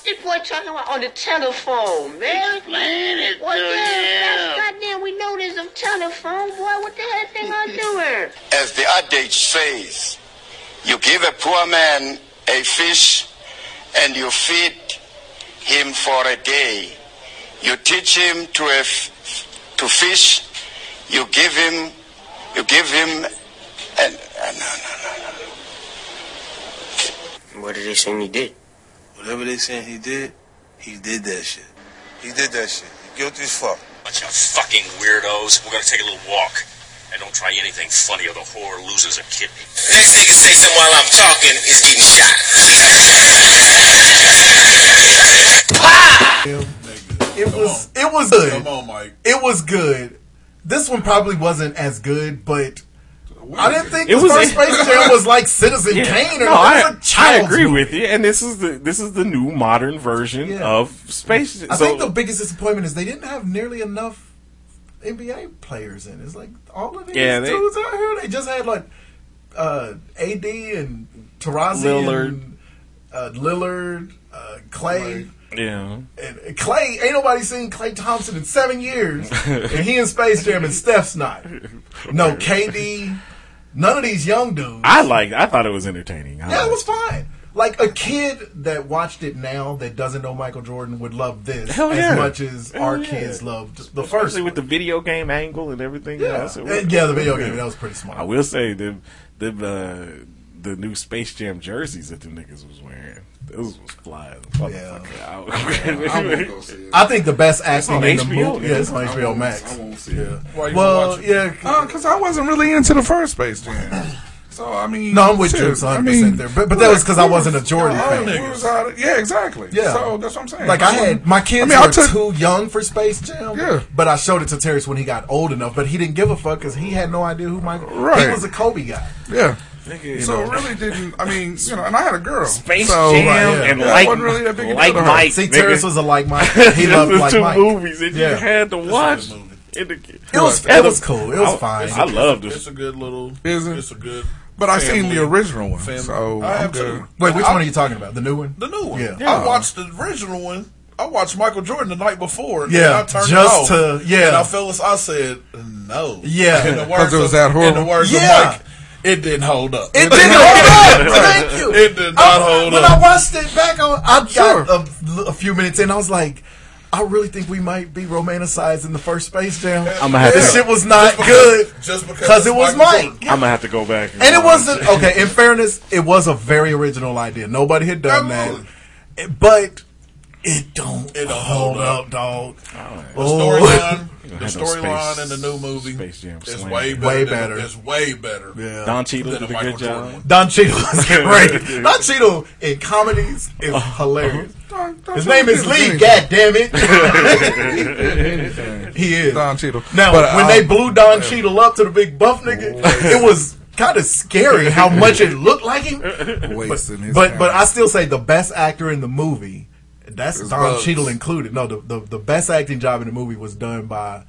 What this boy talking about on the telephone, man? Explain it What to the hell? him. Goddamn, we know there's a telephone, boy. What the hell thing I doing? As the adage says, you give a poor man a fish and you feed him for a day. You teach him to a f- to fish. You give him, you give him, and uh, no, no, no, no. What did they say he did? Whatever they saying he did, he did that shit. He did that shit. He guilty as fuck. Bunch of fucking weirdos. We're gonna take a little walk. And don't try anything funny or the whore loses a kidney. Next nigga say something while I'm talking is getting shot. It was it was good. Come on, Mike. It was good. This one probably wasn't as good, but I didn't think It the was- first Space Jam was like Citizen Yeah. Kane or no, it was I, a I agree movie. with you, and this is the this is the new modern version Yeah. of Space. I so- think the biggest disappointment is they didn't have nearly enough NBA players in. It's like all of these Yeah, they- dudes out here. They just had like uh, AD and Taurasi Lillard. and uh, Lillard, uh, Klay. Yeah, And Klay, ain't nobody seen Klay Thompson in seven years, and he in Space Jam and Steph's not. No KD, none of these young dudes. I liked. I thought it was entertaining. I yeah, it was fine. Like a kid that watched it now that doesn't know Michael Jordan would love this Hell as much as Hell our yeah. kids loved the Especially first. with one. the video game angle and everything. yeah, else. Yeah, the video game that was pretty smart. I will say the the uh, the new Space Jam jerseys that the niggas was wearing. Those was fly as a motherfucker. I won't go see it. I think the best acting on in the HBO, movie. yeah. Yeah, it's on I HBO won't- Max. I won't see it. Yeah. Why you Well, yeah. Uh, because I wasn't really into the first Space Jam. So, I mean. No, I'm with you 100% I mean, there. But- but that was 'cause I wasn't a Jordan fan. we was out of- yeah, exactly. Yeah. So, that's what I'm saying. Like I had my kids I mean, were took- too young for Space Jam. Yeah. But I showed it to Terrence when he got old enough. But he didn't give a fuck because he had no idea who Michael. Right. He was a Kobe guy. Yeah. You so, know. it really didn't. I mean, you know, and I had a girl. Space so, Jam right, yeah. and Yeah, I like wasn't really that big like her. Mike. See. Terrence was a like Mike. He loved like two Mike. movies that you Yeah. had to watch. movie. It was it was cool. It was I, fine. I loved it. It's a good little. Is it? It's a good. But I seen the original one, family. so I I'm have good. too. Wait, which I- one are you talking about? The new one? The new one. Yeah. I oh. watched the original one. I watched Michael Jordan the night before. and Yeah, I turned just it off. to- yeah. And I felt as I said no. Yeah. In the 'Cause words it was of, that In horrible? the words Yeah. of Mike, it didn't hold up. It didn't hold up. Thank you. It did not I- hold when up. I watched it back on, I Sure. got a, a few minutes in. I was like, I really think we might be romanticizing the first Space Jam. I'ma have this to- shit was not Just because- good just because because it was Michael Mike. I'm gonna have to go back. And it wasn't okay. In fairness, it was a very original idea. Nobody had done Absolutely. that, but it don't, It don't hold hold up, up. dog. Oh, the Oh. storyline, the had no storyline in the new movie Space Jam is way better. Way than- better. It's way better. Yeah. Don Cheadle did a a good job. Don Cheadle is great. Don Cheadle in comedies is hilarious. Don- Don His Cheadle name is Lee. God damn it, he is. Don Cheadle. Now, But, when um, they blew Don Cheadle up to the big buff nigga, it was kind of scary how much it looked like him. But, his but, but I still say the best actor in the movie, that's Is Don Bugs. Cheadle included. No, the, the the best acting job in the movie was done by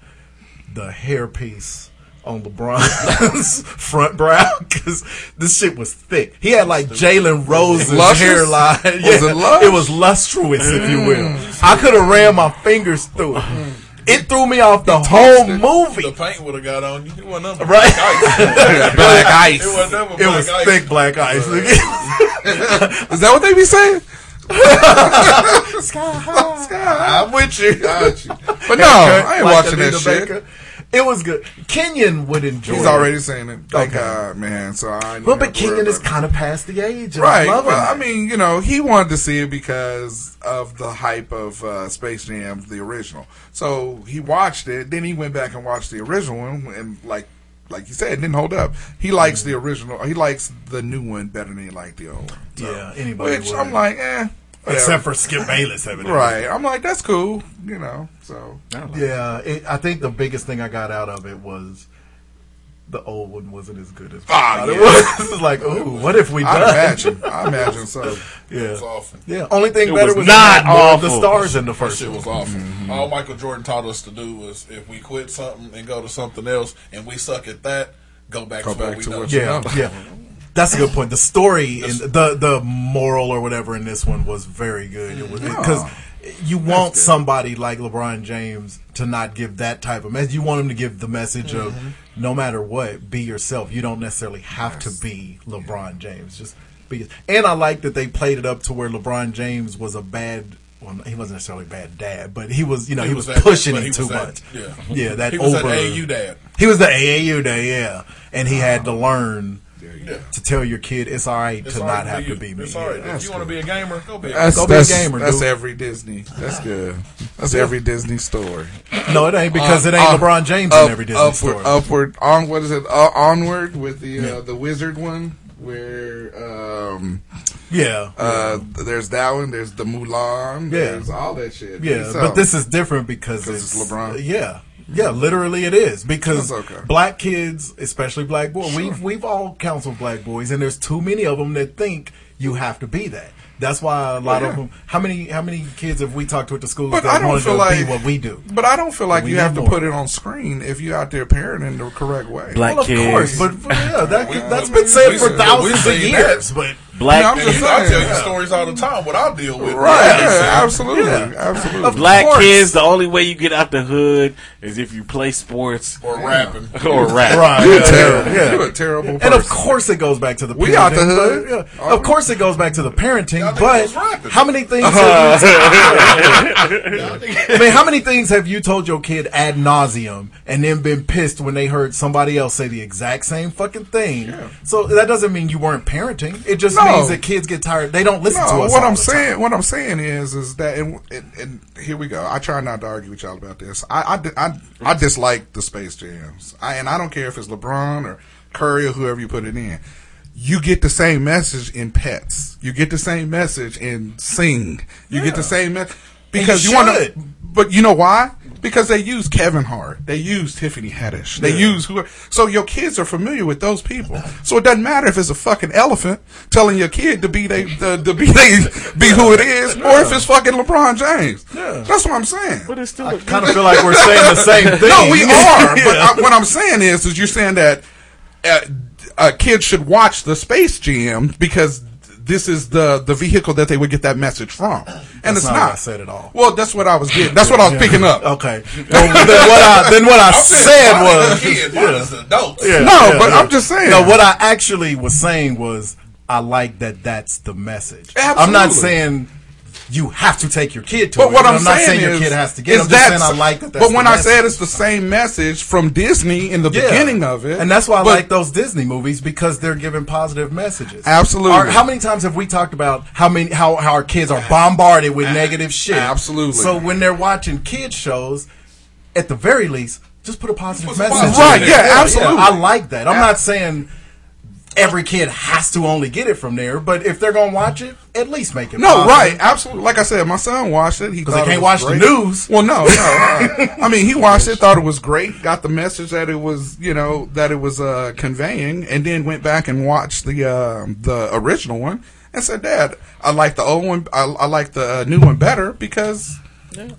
the hairpiece on LeBron's front brow because this shit was thick. He had like Jalen Rose's Luscious? hairline. Was it lush? it was lustrous, if you will. Mm. I could have ran my fingers through it. Mm. It threw me off the whole movie. The paint would have got on you. It wasn't nothing but Right. Black ice. It wasn't nothing It black was ice. thick black ice. Is that what they be saying? I'm with you. Got you. But no, I ain't Like watching that Anita shit. Baker. It was good. Kenyon would enjoy. He's it. already saying it. Thank Okay. God, man. So I. ain't Well, but Kenyon is kind of past the age. Of Right. loving Well, I mean, you know, he wanted to see it because of the hype of uh, Space Jam, the original. So he watched it. Then he went back and watched the original one, and like, like you said, it didn't hold up. He likes the original. He likes the new one better than he liked the old one. So, Yeah, anybody Which would. I'm like, eh. Whatever. except for Skip Bayless, evidently. right. I'm like, that's cool. You know. So Yeah, it, I think the biggest thing I got out of it was the old one wasn't as good as Ah, I thought it yeah. was. like, ooh, what if we I done? imagine. I imagine so. Yeah, It was awful. yeah. Only thing It better was was, not all the stars in the That first shit was awful. All Michael Jordan taught us to do was if we quit something and go to something else and we suck at that, go back Go to back what we to know. what you Yeah, know. yeah. That's a good point. The story, and the the moral or whatever in this one was very good. It was mm. because oh. you want somebody like LeBron James to not give that type of message. You want him to give the message of mm-hmm. no matter what, be yourself. You don't necessarily have to be LeBron James. Just be. And I like that they played it up to where LeBron James was a bad. Well, he wasn't necessarily a bad dad, but he was, you know, he, was, that- pushing it too was that- much. Yeah, Yeah, that he was over. that AU dad. He was the AAU day, yeah, and he had to learn Yeah. to tell your kid it's all right It's to all not right have you. to be me. It's all right. Yeah. If you want to be a gamer, go be. A That's Go be a gamer, that's dude. every Disney. That's good. That's every Disney story. No, it ain't because it ain't Uh, LeBron James up- in every Disney upward, story. Upward, on what is it? Uh, onward with the uh, the wizard one, where um, yeah, uh, there's that one. There's the Mulan. Yeah. There's all that shit. yeah, So- but this is different because it's, it's LeBron? Yeah, yeah, literally it is because okay. black kids, especially black boys, we've we've all counseled black boys, and there's too many of them that think you have to be that. That's why a lot yeah. of them. How many how many kids have we talked to at the schools But that I don't feel to like be what we do? But I don't feel like We you have to more. put it on screen if you're out there parenting the correct way. Black well, of kids. course, but yeah, that, We- that's we- been said for we- thousands of seen years. But Black Yeah, I'm just I tell you yeah. stories all the time. What I deal with. Right, Yeah. yeah, absolutely, Yeah. absolutely. Of Black course. kids, the only way you get out the hood is if you play sports Or rapping. or rap. right, You're yeah, terrible. yeah. You're a terrible And of course, it goes back to the We out the parenting, hood. but, yeah. Of course, it goes back to the parenting. Y'all But how many things? Have you, I mean, how many things have you told your kid ad nauseum and then been pissed when they heard somebody else say the exact same fucking thing? So that doesn't mean you weren't parenting. It just No. Means that kids get tired. They don't listen to us. what I'm saying, time. what I'm saying is, is that, and, and, and here we go. I try not to argue with y'all about this. I, I, I, I dislike the Space Jams, I, and I don't care if it's LeBron or Curry or whoever you put it in. You get the same message in Pets. You get the same message in Sing. You get the same message because you you, want to. But you know why? Because they use Kevin Hart. They use Tiffany Haddish. They use who. So your kids are familiar with those people. So it doesn't matter if it's a fucking elephant telling your kid to be they to, to be they be who it is, or if it's fucking LeBron James. Yeah. That's what I'm saying. But it's still a kind of feel like we're saying the same thing. No, we are. But Yeah. I, what I'm saying is, is you're saying that uh, a kid should watch the Space Jam because this is the the vehicle that they would get that message from, and That's it's not not. what I said at all. Well, that's what I was getting. That's what I was picking up. Okay. Well, then what I then what I I'm said was the kid, mine is the adults. Yeah, No, yeah, but yeah. I'm just saying. No, what I actually was saying was I like that that's the message. I'm not saying you have to take your kid to But it. what I'm, I'm not saying, saying is, your kid has to get. it. is I'm just saying I like that. That's But when I said it's the same message from Disney in the Yeah. beginning of it, and that's why I like those Disney movies because they're giving positive messages. Absolutely. Our- how many times have we talked about how many how, how our kids are bombarded with negative shit? Absolutely. So when they're watching kids shows, at the very least, just put a positive message. Right, yeah, absolutely. I like that. I'm Yeah. not saying every kid has to only get it from there, but if they're gonna watch it, at least make it. No, positive. right, absolutely. Like I said, my son watched it. He 'Cause thought they can't watch the news. Well, no, no. uh, I mean, he watched it, thought it was great, got the message that it was, you know, that it was uh, conveying, and then went back and watched the uh, the original one and said, "Dad, I like the old one. I, I like the uh, new one better because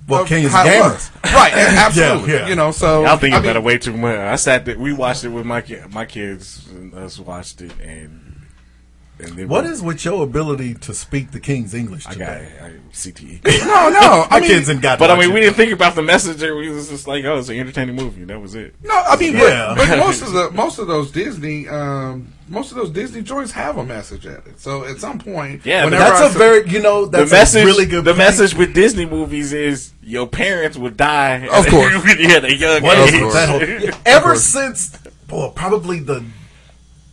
Well, of Kings how gamers. right? Absolutely. Yeah, yeah. You know, so Y'all think I about mean, it way too much. I sat there. We watched it with my ki- my kids. And us watched it, and and then What we- is with your ability to speak the King's English I got today? I, CTE. No, no. I mean, kids ain't got. But I mean, of we didn't think about the message. It was just like, oh, it's an entertaining movie. That was it. No, I mean, Yeah. but, but most of the most of those Disney um, most of those Disney joints have a message at it. So at some point, Yeah, but That's I a say- very you know that's the message, a really good. the point. message with Disney movies is your parents would die. Of course. yeah, the young What age. is that whole- ever since well, probably the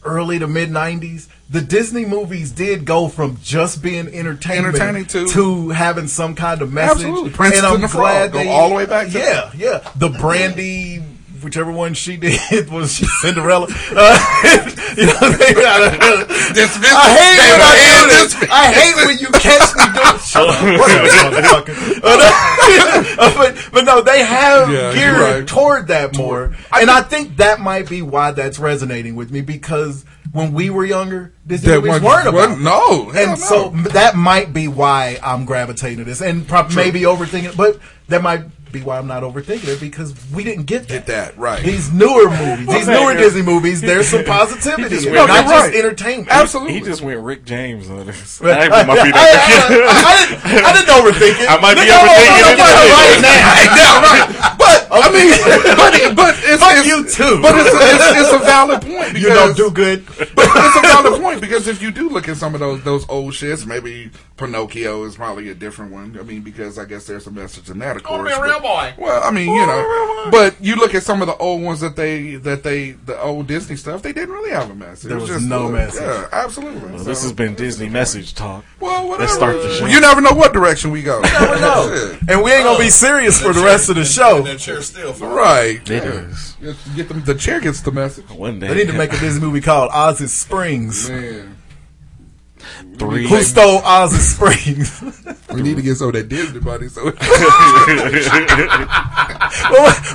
early to mid '90s, the Disney movies did go from just being entertainment Entertaining to- to having some kind of message. Absolutely. Princess and the Frog. Go all the way back to- yeah, yeah. The Brandy. Whichever one she did was Cinderella. Uh, you know, Dismiss I hate when I do this. dismiss- I hate when you catch me doing. Shut. Uh, but, but no, they have Yeah, geared right. toward that more, and I think that might be why that's resonating with me because when we were younger, this That movies weren't about. no, and no. so that might be why I'm gravitating to this, and prob- maybe overthinking. But that might be why I'm not overthinking it because we didn't get that. Get that right. These newer movies, these newer. Disney movies, there's some positivity, just in it, went- not No, you're just right. entertainment. Absolutely. He just went Rick James on this. I, I, ain't put my feet I- up. I- I didn't, I didn't overthink it. I might be No, no, no, overthinking no, it. no, right now. yeah, right. But I mean, but, but it's, Fuck it's you too. But it's, it's, it's a valid point. Because, you don't do good. But it's a valid point because if you do look at some of those those old shits, maybe Pinocchio is probably a different one. I mean, because I guess there's a message in that, of course. Oh, but- boy. Well, I mean, you know, but you look at some of the old ones that they that they the old Disney stuff, they didn't really have a message. There It was just, no message. Yeah, absolutely. Well, So- this has been Disney message talk. well, whatever. Let's start the show. You never know what direction we go. No. Shit. And we ain't gonna be serious for the rest of the show. And that chair still for Right. It yeah. is. Get- Get them. The chair gets the message. One day. They need to make a Disney movie called Oz's Springs. Man, three. Who stole Oz's Springs? we need to get some of that Disney money. So what,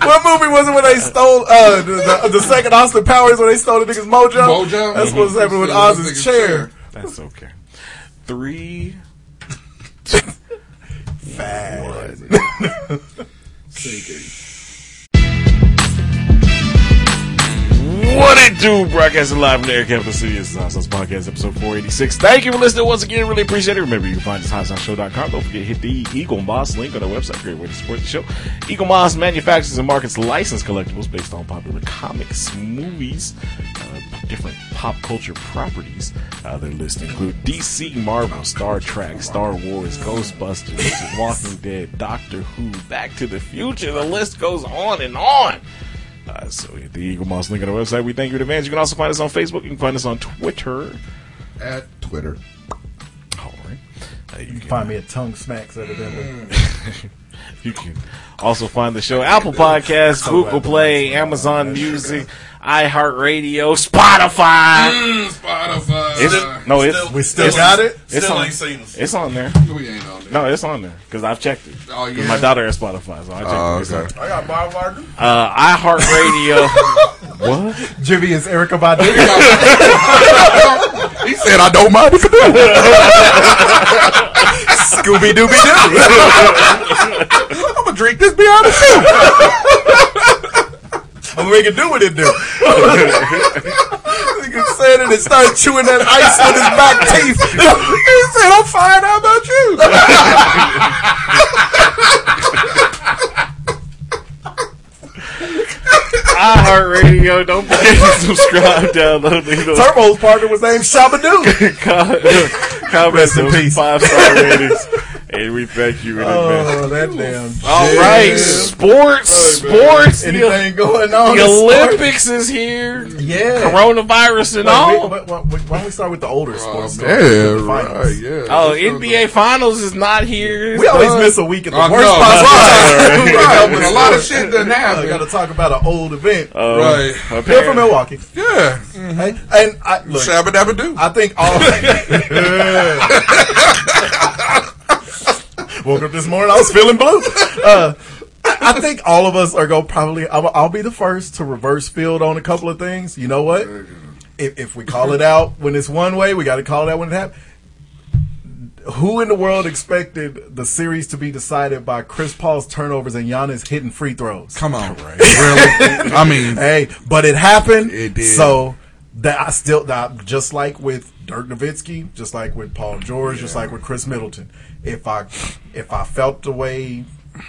what movie was it when they stole uh, the, the, the second Austin Powers when they stole the nigga's mojo? Mojo. That's what's happening with Stole Oz's chair. chair. That's okay. Three. What it do? Broadcasting live from the Air Capital City. This is Nonsense Podcast, episode 486. Thank you for listening once again. Really appreciate it. Remember, you can find us at HotShow.com. Don't forget to hit the Eaglemoss link on our website. Great way to support the show. Eaglemoss manufactures and markets licensed collectibles based on popular comics, movies, uh, different pop culture properties. Uh, their list include DC, Marvel, Star Trek, Star Wars, Ghostbusters, Walking Dead, Doctor Who, Back to the Future. The list goes on and on. Uh, so the Eaglemoss link on our website. We thank you in advance. You can also find us on Facebook. You can find us on Twitter. at Twitter. All right. Uh, you, can, Find me at Tongue Smacks evidently. you can also find the show Apple Podcasts, Google Play, Amazon Music, iHeartRadio, Spotify. Spotify. It's, no, it's Still- We still it's- got it? It's Still on, ain't seen us. it's on there. we ain't on there. No, it's on there because I've checked it. Oh, 'Cause yeah? My daughter has Spotify, so I checked Oh, it. Okay. I got Bob Martin. on- Uh, iHeartRadio. what? Jimmy is Erykah Badu. He said, "I don't mind if I do." Scooby Dooby Doo. I'm gonna drink this beyond the soup. I'm gonna make it do what it do. Nigga said it and started chewing that ice with his back teeth. he said, "I'm fine. How about you?" iHeartRadio. Don't forget to subscribe, download, leave those Turbo's partner was named Shabadoo. com- comments, Rest in peace. five star ratings, and we thank you in advance. Oh, that damn. All shit. right, sports, sports. The, Anything going on? the in sports? Olympics is here. Yeah. Coronavirus and Wait, all. wait, wait, wait, why don't we start with the older sports? yeah, right, yeah. Oh, NBA Finals is not here. We always miss a week at the I worst know, possible right, time. right, but a lot of shit doesn't I happen. got to talk about an old event. Um, Right. Here apparently- from Milwaukee. Yeah, Hey, and I, look, shabba dabba do. I think all. Woke up this morning, I was feeling blue. Uh, I think all of us are going to probably, I'll, I'll be the first to reverse field on a couple of things. You know what? If, if we call it out when it's one way, we got to call it out when it happens. who in the world expected the series to be decided by Chris Paul's turnovers and Giannis hitting free throws? Come on, really? I mean, hey, but it happened. It did. So that I still that, just like with Dirk Nowitzki, just like with Paul George, just like with Khris Middleton. If I if I felt the way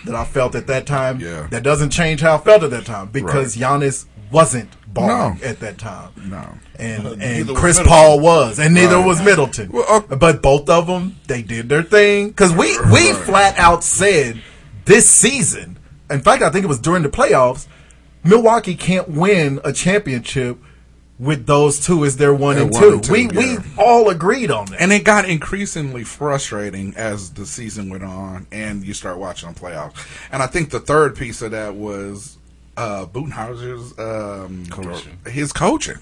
that I felt at that time, Yeah. that doesn't change how I felt at that time because Giannis wasn't balling No. at that time. no. And and Neither was Khris Middleton. Paul was, and neither Right. was Middleton. Well, uh, but both of them, they did their thing because we we Right. flat out said this season. In fact, I think it was during the playoffs. Milwaukee can't win a championship with those two as their one, and, one two. and two, We yeah. we all agreed on that. And it got increasingly frustrating as the season went on and you start watching the playoffs. And I think the third piece of that was uh, Budenholzer's um, Coaching. his coaching.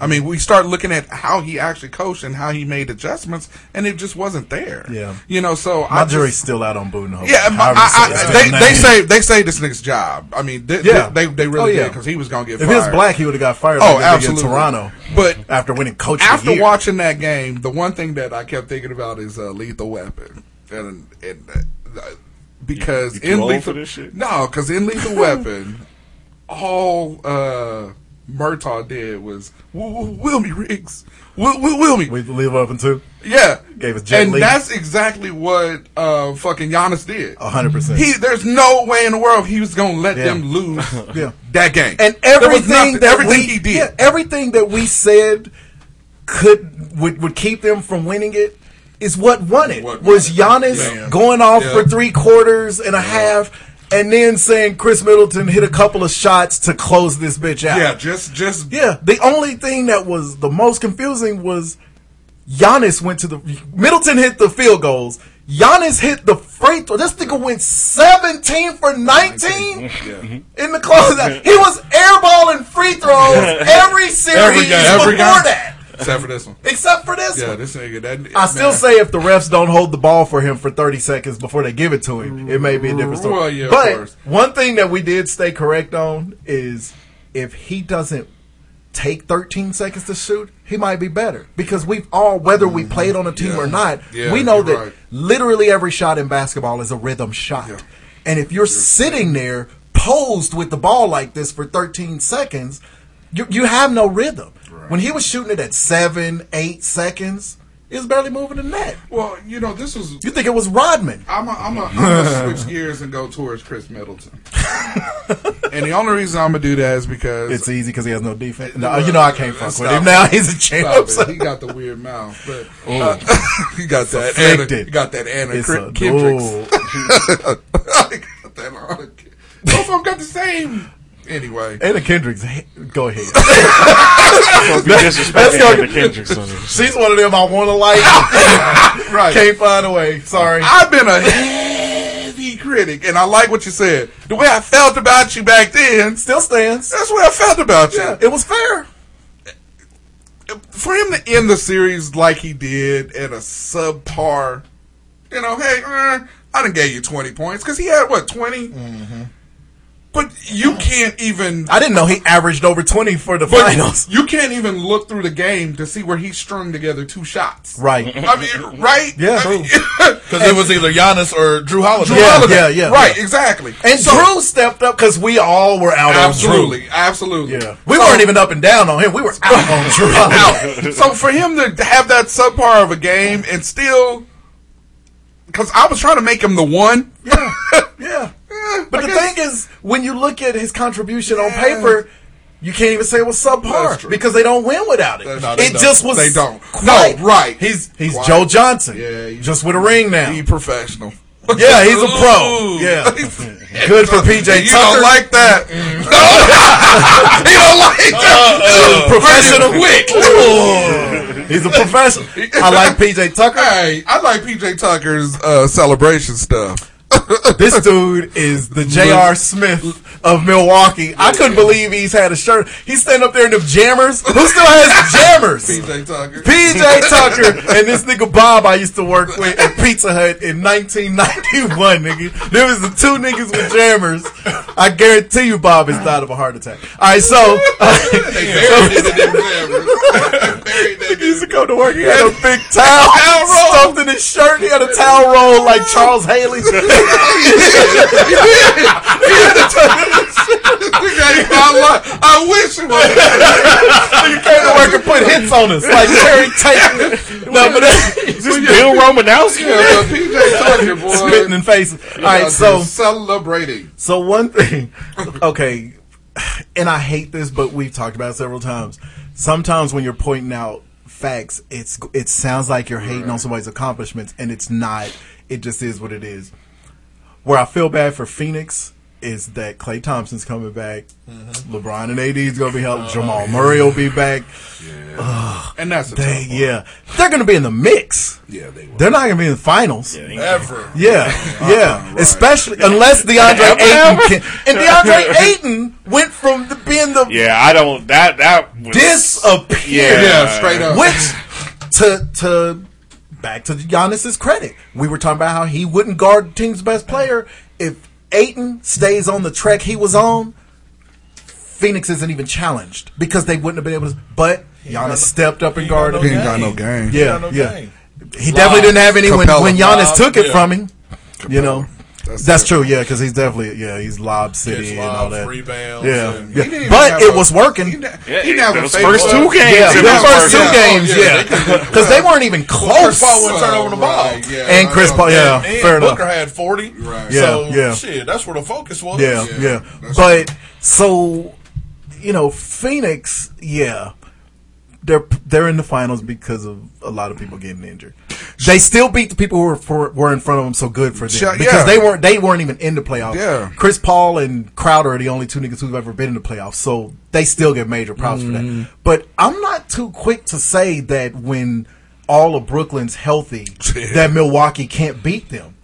I mean, we start looking at how he actually coached and how he made adjustments, and it just wasn't there. Yeah. you know. So My I jury's just, still out on Budenholzer. yeah, my, However you say I, his I, damn they, they say they say this nigga's job. I mean, they, Yeah. they, they really Oh, yeah. did because he was gonna get if fired. he was black, he would have got fired. Oh, like absolutely. in Toronto. But after winning coach after year. watching that game, the one thing that I kept thinking about is uh, Lethal Weapon, and, and uh, because You- you in Lethal for this shit? no, because in Lethal Weapon, all uh, Murtaugh did was "W- w- Wilmy Riggs, Will, Will, Wilmy, we leave up two. yeah, Gave us Jet and Li. that's exactly what uh, fucking Giannis did. A hundred percent. He, there's no way in the world he was gonna let Yeah. them lose Yeah. that game. and everything nothing- that everything we he did. yeah, everything that we said could would, would keep them from winning it is what won it. What was won. Giannis Yeah. going off Yeah. for three quarters and a half, and then saying Khris Middleton hit a couple of shots to close this bitch out. yeah, just just Yeah, the only thing that was the most confusing was Giannis went to the Middleton hit the field goals. Giannis hit the free throw. This nigga went 17 for 19 in the closeout. He was airballing free throws every series Every game, every before game. that. Except for this one. Except for this Yeah, one. this nigga. That I still say if the refs don't hold the ball for him for 30 seconds before they give it to him, it may be a different story. Well, yeah, but one thing that we did stay correct on is if he doesn't take 13 seconds to shoot, he might be better. Because we've all, whether we mm-hmm. played on a team Yeah. or not, Yeah, we know that right. literally every shot in basketball is a rhythm shot. And if you're sitting there posed with the ball like this for 13 seconds, you, you have no rhythm. When he was shooting it at seven, eight seconds, he was barely moving the net. Well, you know, this was. You think it was Rodman? I'm gonna I'm a, I'm switch gears and go towards Chris Middleton. and the only reason I'm gonna do that is because It's easy because he has no defense. No, you know I can't fuck with him. it. Now he's a champ. It. He got the weird mouth, but uh, he got that. Anna, he got that Anna It's Kendricks. oh. Got that Anna- Both of them got the same. Anyway, Anna Kendricks, he- go ahead. Don't be disrespecting Let's. Anna Kendricks on. She's one of them I want to like. right. Can't find a way. Sorry. I've been a heavy critic, and I like what you said. The way I felt about you back then, Still stands. that's the way I felt about you. Yeah, it was fair. for him to end the series like he did at a subpar, you know, hey, eh, I didn't gave you 20 points because he had, what, 20? But you can't even. I didn't know he averaged over 20 for the but finals. You can't even look through the game to see where he strung together two shots. Right. I mean, right? Yeah. I mean, Because it was either Giannis or Jrue Holiday. Jrue Yeah, Holiday. yeah, yeah. Right, exactly. And So- Jrue stepped up because we all were out Absolutely, on absolutely. Jrue. Yeah. We So- weren't even up and down on him. We were out on Jrue. out. so for him to have that subpar of a game and still, because I was trying to make him the one. Yeah. Yeah. But I the guess- thing is, when you look at his contribution on paper, you can't even say it was subpar because they don't win without it. No, it don't. just was. They don't. quiet. No, right. He's he's Quiet. Joe Johnson. Yeah, just with a ring now. he professional. Yeah, he's a pro. Yeah. Good for PJ You Tucker. don't like that. No. you don't like that. professional. Pretty quick. He's a professional. I like PJ Tucker. Hey, I like PJ Tucker's uh, celebration stuff. This dude is the J.R. Smith of Milwaukee. I couldn't believe he's had a shirt. He's standing up there in the jammers. Who still has jammers? PJ Tucker. PJ Tucker and this nigga Bob I used to work with at Pizza Hut in 1991, nigga. There was the two niggas with jammers. I guarantee you Bob is died of a heart attack. All right, so, They buried it in them that you used to go to work. He had a big towel, stuffed in his shirt. He had a towel roll like Charles Haley. I wish it was. He came to work and put hits on us like Terry Tate. No, but Is this Bill Romanowski? Yeah, PJ Tucker, boy. spitting in faces. All right, so celebrating. So one thing, okay, and I hate this, but we've talked about it several times. Sometimes when you're pointing out facts, it's it sounds like you're hating on somebody's accomplishments, and it's not. It just is what it is. Where I feel bad for Phoenix is that Klay Thompson's coming back. Mm-hmm. LeBron and AD is going to be helping. Uh, Jamal Murray will be back. And that's a They, yeah, they're going to be in the mix. Yeah, they will. They're not going to be in the finals. Ever. Yeah, yeah. Especially unless DeAndre Ayton can, and DeAndre Ayton went from the, being the Yeah, I don't. That that was, disappear. Yeah. Yeah, straight up. Which to to back to Giannis's credit, we were talking about how he wouldn't guard the team's best player if Ayton stays on the track he was on. Phoenix isn't even challenged because they wouldn't have been able to. But Giannis stepped up and He got guarded. He him. ain't got no game. Yeah, got no yeah. game. He definitely didn't have any when, Capela. when Giannis Lob, took it yeah. from him. You know, That's that's, true. Yeah, because he's definitely yeah he's lob city Catch and all that. rebounds, Yeah, and- yeah. He but it a- was working. He, ne- Yeah, he never those first two games, Yeah, it the was first two games, Yeah, yeah, they couldn't- because they weren't even close. Chris close. Paul wouldn't turn over the ball. Right, yeah, And Chris I Paul, yeah, and fair Booker enough. had 40. Right. Yeah, so, yeah. shit, that's where the focus was. Yeah, Yeah, yeah. But so you know, Phoenix, yeah, they're they're in the finals because of a lot of people getting injured. They still beat the people who were for, were in front of them, so good for them because yeah. they weren't they weren't even in the playoffs. Yeah. Chris Paul and Crowder are the only two niggas who've ever been in the playoffs, so they still get major props for Mm-hmm. that. But I'm not too quick to say that when all of Brooklyn's healthy, that Milwaukee can't beat them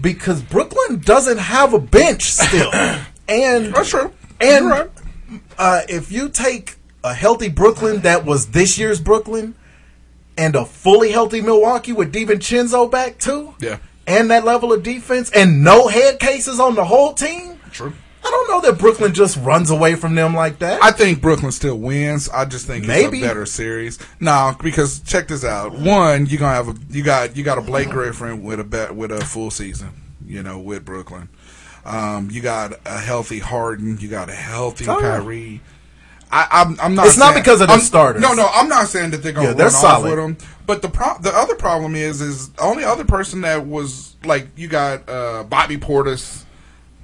because Brooklyn doesn't have a bench still, and That's true. and right. uh, if you take a healthy Brooklyn that was this year's Brooklyn and a fully healthy Milwaukee with DiVincenzo back too, Yeah. and that level of defense and no head cases on the whole team, True. I don't know that Brooklyn just runs away from them like that. I think Brooklyn still wins. I just think Maybe. it's a better series. No, because check this out. One, you gonna have a you got you got a Blake Griffin with a bet with a full season. You know, with Brooklyn. Um, you got a healthy Harden. You got a healthy Oh. Kyrie. I, I'm, I'm not. It's not because of the I'm- starters. No, no, I'm not saying that they're gonna Yeah, they're run off solid. with them. But the pro- the other problem is, is the only other person that was like you got uh, Bobby Portis.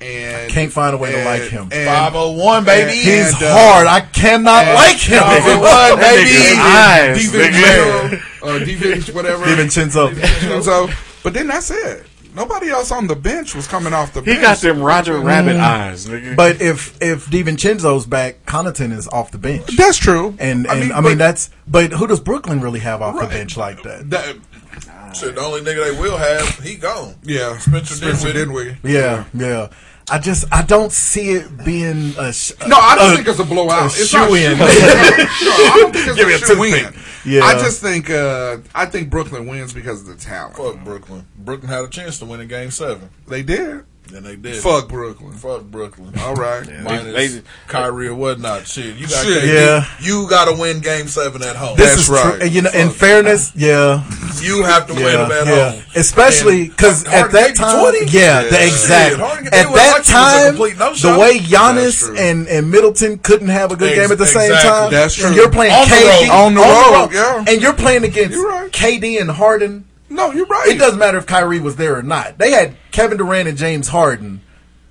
And Can't find a way to like him. and- 501, baby. and- He's and, uh, hard. I cannot like him. Five One, oh one, baby. baby. Eyes, DiVincenzo, uh, DiVincenzo, whatever. DiVincenzo. DiVincenzo. But then that's it. Nobody else on the bench was coming off the He bench. He got them Roger Rabbit mm. eyes, nigga. But if if DiVincenzo's back, Connaughton is off the bench. That's true. And and I mean, but that's but who does Brooklyn really have off the bench like that? that- Shit, the only nigga they will have, he gone. yeah, Spencer Spencer Dinwiddie. Dinwiddie. Yeah, yeah. I just I don't see it being a sh- No, I don't a- think it's a blowout. a It's not shoe-in. no, I don't think it's Give me a a shoe win. toothpick. Yeah. I just think uh, I think Brooklyn wins because of the talent. Fuck Brooklyn. Brooklyn had a chance to win in game seven. They did. Then they did. Fuck Brooklyn. Fuck Brooklyn. All right. Minus They- Kyrie or whatnot. Shit, you got Shit. KD. Yeah. You got to win game seven at home. This That's is right. true. And, you know, in Fuck. fairness, yeah, you have to win them at yeah. home. Especially because at that time, 20? yeah, the Shit, exact Harden- at that like it was a time, complete the way That's Giannis and, and Middleton couldn't have a good Ex- game at the same time. That's true. And you're playing On the KD road. On the road, yeah. and you're playing against You're right. KD and Harden. No, you're right. It doesn't matter if Kyrie was there or not. They had Kevin Durant and James Harden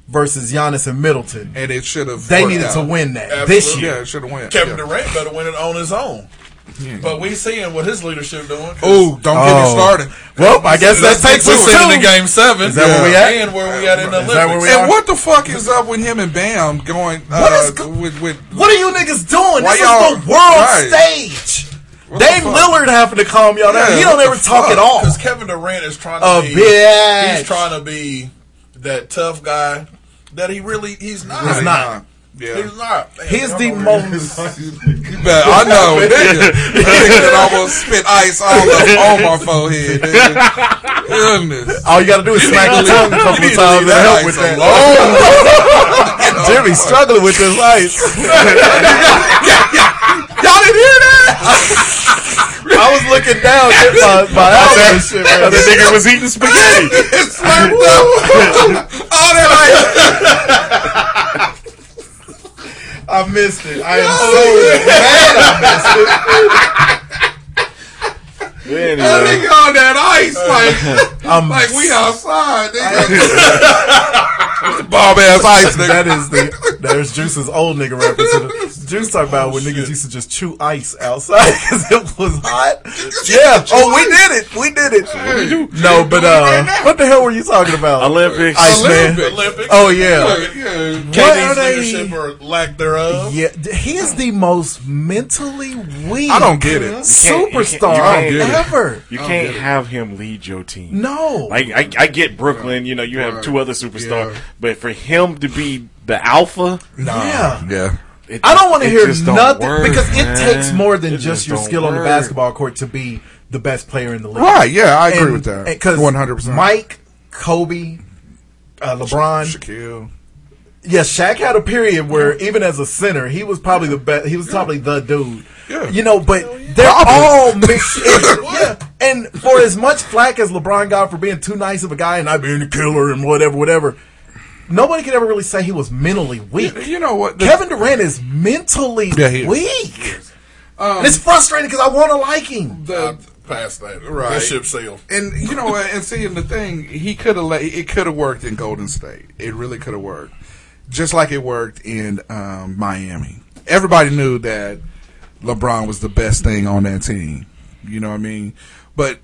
versus Giannis and Middleton. And it should have. They worked needed to win that Absolutely. this year. Yeah, it should have won. Kevin yeah. Durant better win it on his own. But we seeing what his leadership doing. 'cause Oh, don't get me Oh. started. Well, I guess that takes us sitting to in game seven. Is that where we at? And where we at in the Is that where Olympics. we And are? what the fuck is up with him and Bam going uh, What is go- with with What are you niggas doing? Why this y'all- is the world right. stage. What the Dame? Lillard having to calm y'all down. Yeah, he don't ever talk fuck? at all. Because Kevin Durant is trying to A be. bitch. He's trying to be that tough guy that he really he's not. He's not. Yeah. He's not. Man, He's the most. You. I know, nigga. nigga that almost spit ice all up on my forehead. Nigga. Goodness. All you gotta do is smack the tongue a couple of times leave to help ice with that. alone. Oh. Jimmy's oh, struggling with this ice. Y'all didn't hear that? I was looking down at my, my and shit, man. The nigga was eating spaghetti. It's slurped up. All that ice. I missed it. I am so mad I missed it. Anyway. That nigga on that ice, like, I'm like we outside. Nigga. Bob ass ice, nigga. That is the there's Juice's old nigga reference. Juice talk about when niggas used to just chew ice outside because it was hot. Yeah. Oh, we did it. We did it. No, but uh, what the hell were you talking about? Olympics. Iceman. Olympics. Oh yeah. yeah. What KD's are they- or lack thereof. Yeah, he is the most mentally weak. I don't get it. can't- you Superstar can't- you can't- ever. You can't have him lead your team. No. Like I, I get Brooklyn, you know, you have two other superstars, Yeah. But for him to be the alpha, yeah. Yeah. it I don't want to hear nothing work, because man. it takes more than It just, your don't skill on the basketball court to be the best player in the league. Right, yeah, I agree with that. Because 100%. Mike, Kobe, uh, LeBron, Shaquille. yeah, Shaq had a period where even as a center, he was probably the best. He was probably the dude. Yeah. You know, but they're Probably. all mixed. yeah, and for as much flack as LeBron got for being too nice of a guy and not being a killer and whatever, whatever. Nobody could ever really say he was mentally weak. You know what? The- Kevin Durant is mentally Yeah, he is. weak. and it's frustrating because I want to like him. the, Past that. Right. That ship sailed. and you know? And seeing the thing, he could have. It could have worked in Golden State. It really could have worked, just like it worked in um, Miami. Everybody knew that LeBron was the best thing on that team. You know what I mean? But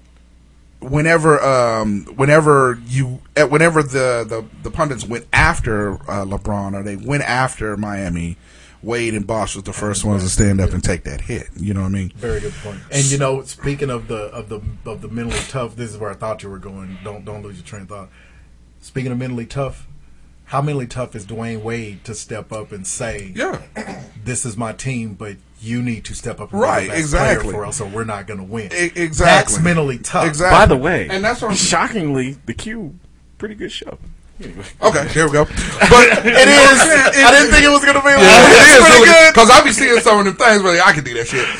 whenever, um, whenever you, eh, whenever the the, the pundits went after uh, LeBron or they went after Miami. Wade and Bosh was the first ones to stand up and take that hit. You know what I mean? Very good point. And you know, speaking of the of the of the mentally tough, this is where I thought you were going. Don't don't lose your train of thought. Speaking of mentally tough, how mentally tough is Dwyane Wade to step up and say, Yeah. "This is my team, but you need to step up and Right, be the best exactly. player for us, or we're not going to win." E- exactly. That's mentally tough. Exactly. By the way, And that's what I'm- shockingly, the Cube, pretty good show. Anyway. Okay, there we go. But It is. I didn't think it was going to be. like Yeah, it is Pretty really good. because I be seeing some of them things. Really, I can do that shit,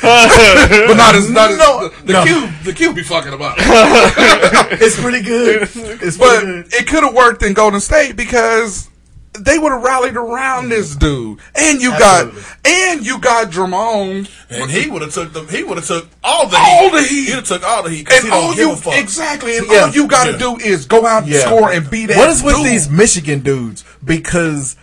but not as not as No, the, the no. cube. The cube be fucking about. It's pretty good. It's pretty but good. it could have worked in Golden State because they would have rallied around this mm-hmm. dude, and you Absolutely. got and you got Draymond, And he would have took the he would have took all the All heat. the heat. He'd have took all the heat because and he all you exactly, and Yeah. all you got to Yeah. do is go out and Yeah. score and beat that. What is with dude. these Michigan dudes? Because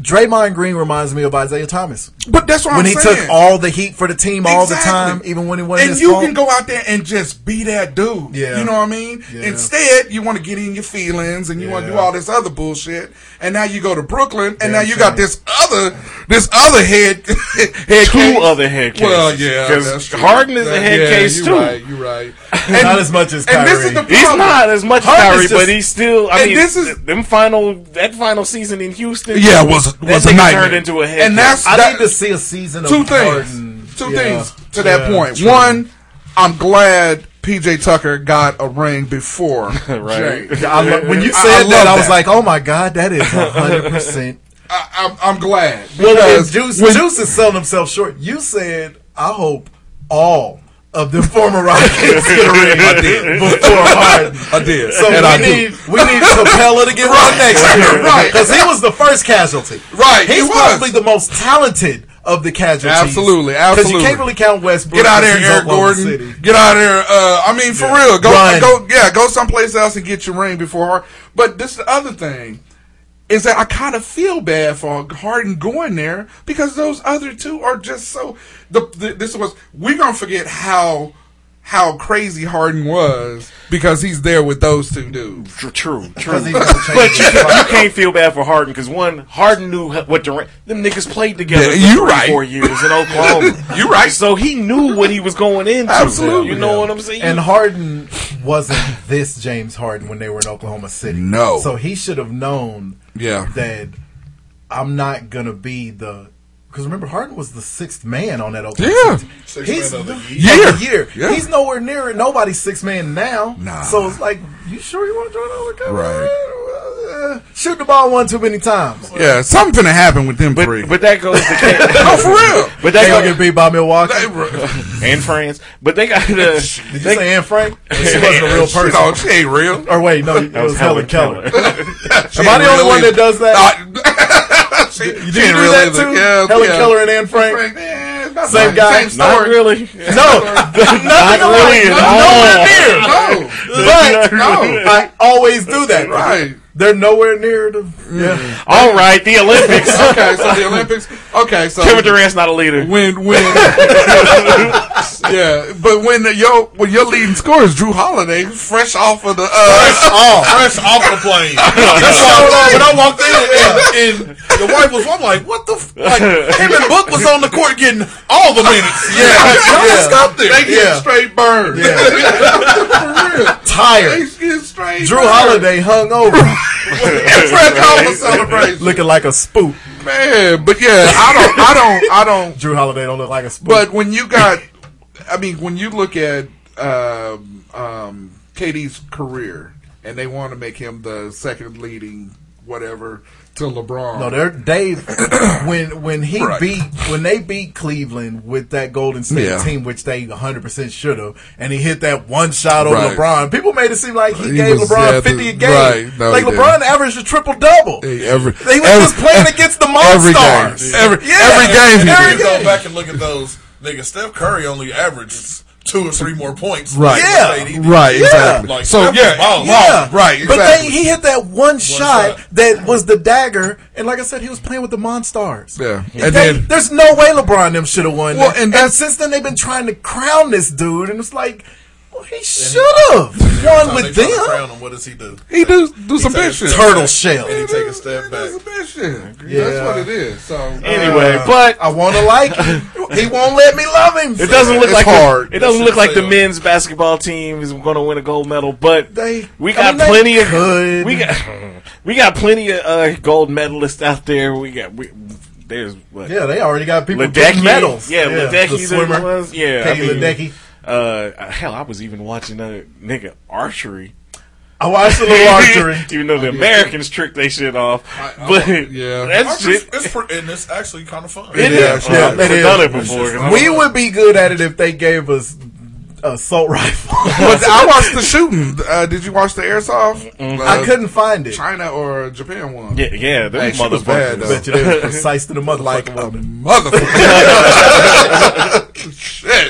Draymond Green reminds me of Isiah Thomas. But that's what when I'm he saying. took all the heat for the team all the time, even when he wasn't and his you fault. can go out there and just be that dude. Yeah. You know what I mean? Yeah. Instead, you want to get in your feelings and you want to do all this other bullshit. And now you go to Brooklyn and Damn now you got this other this other head head Two case. other head cases. Well, yeah, 'Cause that's true. Harden is a That- head yeah, case you too. Right, you're right. Not as much as And this is Kyrie. the He's not as much Harden's Kyrie, just- but he's still. I And mean, this is- them final that final season in Houston. Yeah, was that was a nightmare. turned into a head. And that's I that- need to see a season of two things. Harden. Two Yeah. things to that Yeah, point. true. One, I'm glad PJ Tucker got a ring before Right. Jay. I lo- when you said I that, love I was that. like, "Oh my god, that is hundred percent." I, I'm, I'm glad. Well, Juice, when- Juice is selling himself short. You said, "I hope all of the former Rockets get a ring I did. before Harden." I did. So and we I do. need we need Capela to get one next year, Right. Because he was the first casualty. Right, he he's was. probably the most talented of the casualties. Absolutely, absolutely. Because you can't really count Westbrook. Get out of here, Eric Gordon. City. Get out of there. Uh, I mean, for real, go, Run. go, yeah, go someplace else and get your ring before Harden. But this is the other thing is that I kind of feel bad for Harden going there because those other two are just so. The, the this was we're gonna forget how how crazy Harden was because he's there with those two dudes. True, true, true. Because he's gonna change But you, you can't feel bad for Harden because one, Harden knew what Durant. Them niggas played together Yeah, for you right. four years in Oklahoma. You right. So he knew what he was going into. Absolutely. You know what I'm saying? And Harden wasn't this James Harden when they were in Oklahoma City. No. So he should have known Yeah. that I'm not gonna be the because remember Harden was the sixth man on that Oklahoma Yeah. Sixth He's man of the the- year. of the year. Yeah. He's nowhere near it. Nobody's sixth man now. Nah. So it's like, you sure you want to join the other Right. Uh, shoot the ball one too many times. Yeah, something to happen with them three. But that goes to no, for real. But They that gonna goes get beat by Milwaukee. and France. But they got the. Did you say Anne Frank? She wasn't a real person. don't- she ain't real. Or wait, no, it That was, was Helen Helen Keller. She Am I ain't the only one that does that? Nah, she, Did she you do ain't real that too? Yeah, Helen yeah. Keller and Anne Frank? Frank, yeah, not Same guy? Same Not story. really. No, nothing Not alike. really at No, all. Nowhere near. No, But no. I always do that. Right. They're nowhere near the. Yeah. All right, the Olympics. Okay, so the Olympics. Okay, so Kevin Durant's not a leader. when when yeah, but when the, your when your leading scorer is Jrue Holiday, fresh off of the uh, Fresh off, fresh off the plane. That's why when I walked in and, and the wife was, I'm like, what the? F-? Like him and Book was on the court getting all the minutes. Yeah, y'all yeah. just got there. they get Yeah. straight burned. Tired. They get straight. Jrue burned. Holiday hung over, fresh off celebration. looking like a spook. Man, but yeah, I don't, I don't, I don't. Jrue Holiday don't look like a spook. But when you got, I mean, when you look at um, um, KD's career, and they want to make him the second leading whatever to LeBron. No, they're Dave. when when he Right. beat when they beat Cleveland with that Golden State Yeah. team, which they 100 percent should have, and he hit that one shot on Right. LeBron. People made it seem like he, He gave was- LeBron yeah, 50 the- a game. right. No, like he LeBron averaged a triple double. Hey, every, He was every- just playing against the every game. Monstars. Every, Yeah, every game he every did. You go game. back and look at those niggas. Steph Curry only averages two or three more points. Right. Yeah. State he did. Right, Yeah. exactly. Like, so yeah, was balling. Yeah, right, But then he hit that one, shot, shot. that was the dagger, and like I said, he was playing with the Monstars. Yeah. And And they- then- there's no way LeBron them should have won. Well, that. and and, since then they've been trying to crown this dude, and it's like, well, he should have won with them. crown him. What does he do? he do do some take big shit. Turtle shell. And he take a step He back. does some big shit. Yeah. That's what it is. So Anyway, Uh, but I want to like him. He won't let me love him. it doesn't look It's like hard. The, it doesn't look like the men's basketball team is going to win a gold medal. But They- we I got mean, they plenty of could. we got we got plenty of uh, gold medalists out there. We got we, there's what Yeah, they already got people Ledecky, medals. Yeah, the Ledecky the swimmer. was. Yeah, Katie I mean, Ledecky. Uh, hell, I was even watching a nigga archery. I watched a little archery. even though the Americans tricked they shit off, I- I- but yeah. that's It's, shit. it's, pre- and it's actually kind of fun. It Yeah, is. yeah, I've never done it before. 'cause I'm- We would be good at it if they gave us assault rifle. but I watched the shooting. Uh, did you watch the airsoft? Uh, I couldn't find it. China or Japan one. Yeah, yeah, Hey, those she was bad, motherfuckers. though. Bet you they were precise to the motherfucker. Like a motherfucker. Shit.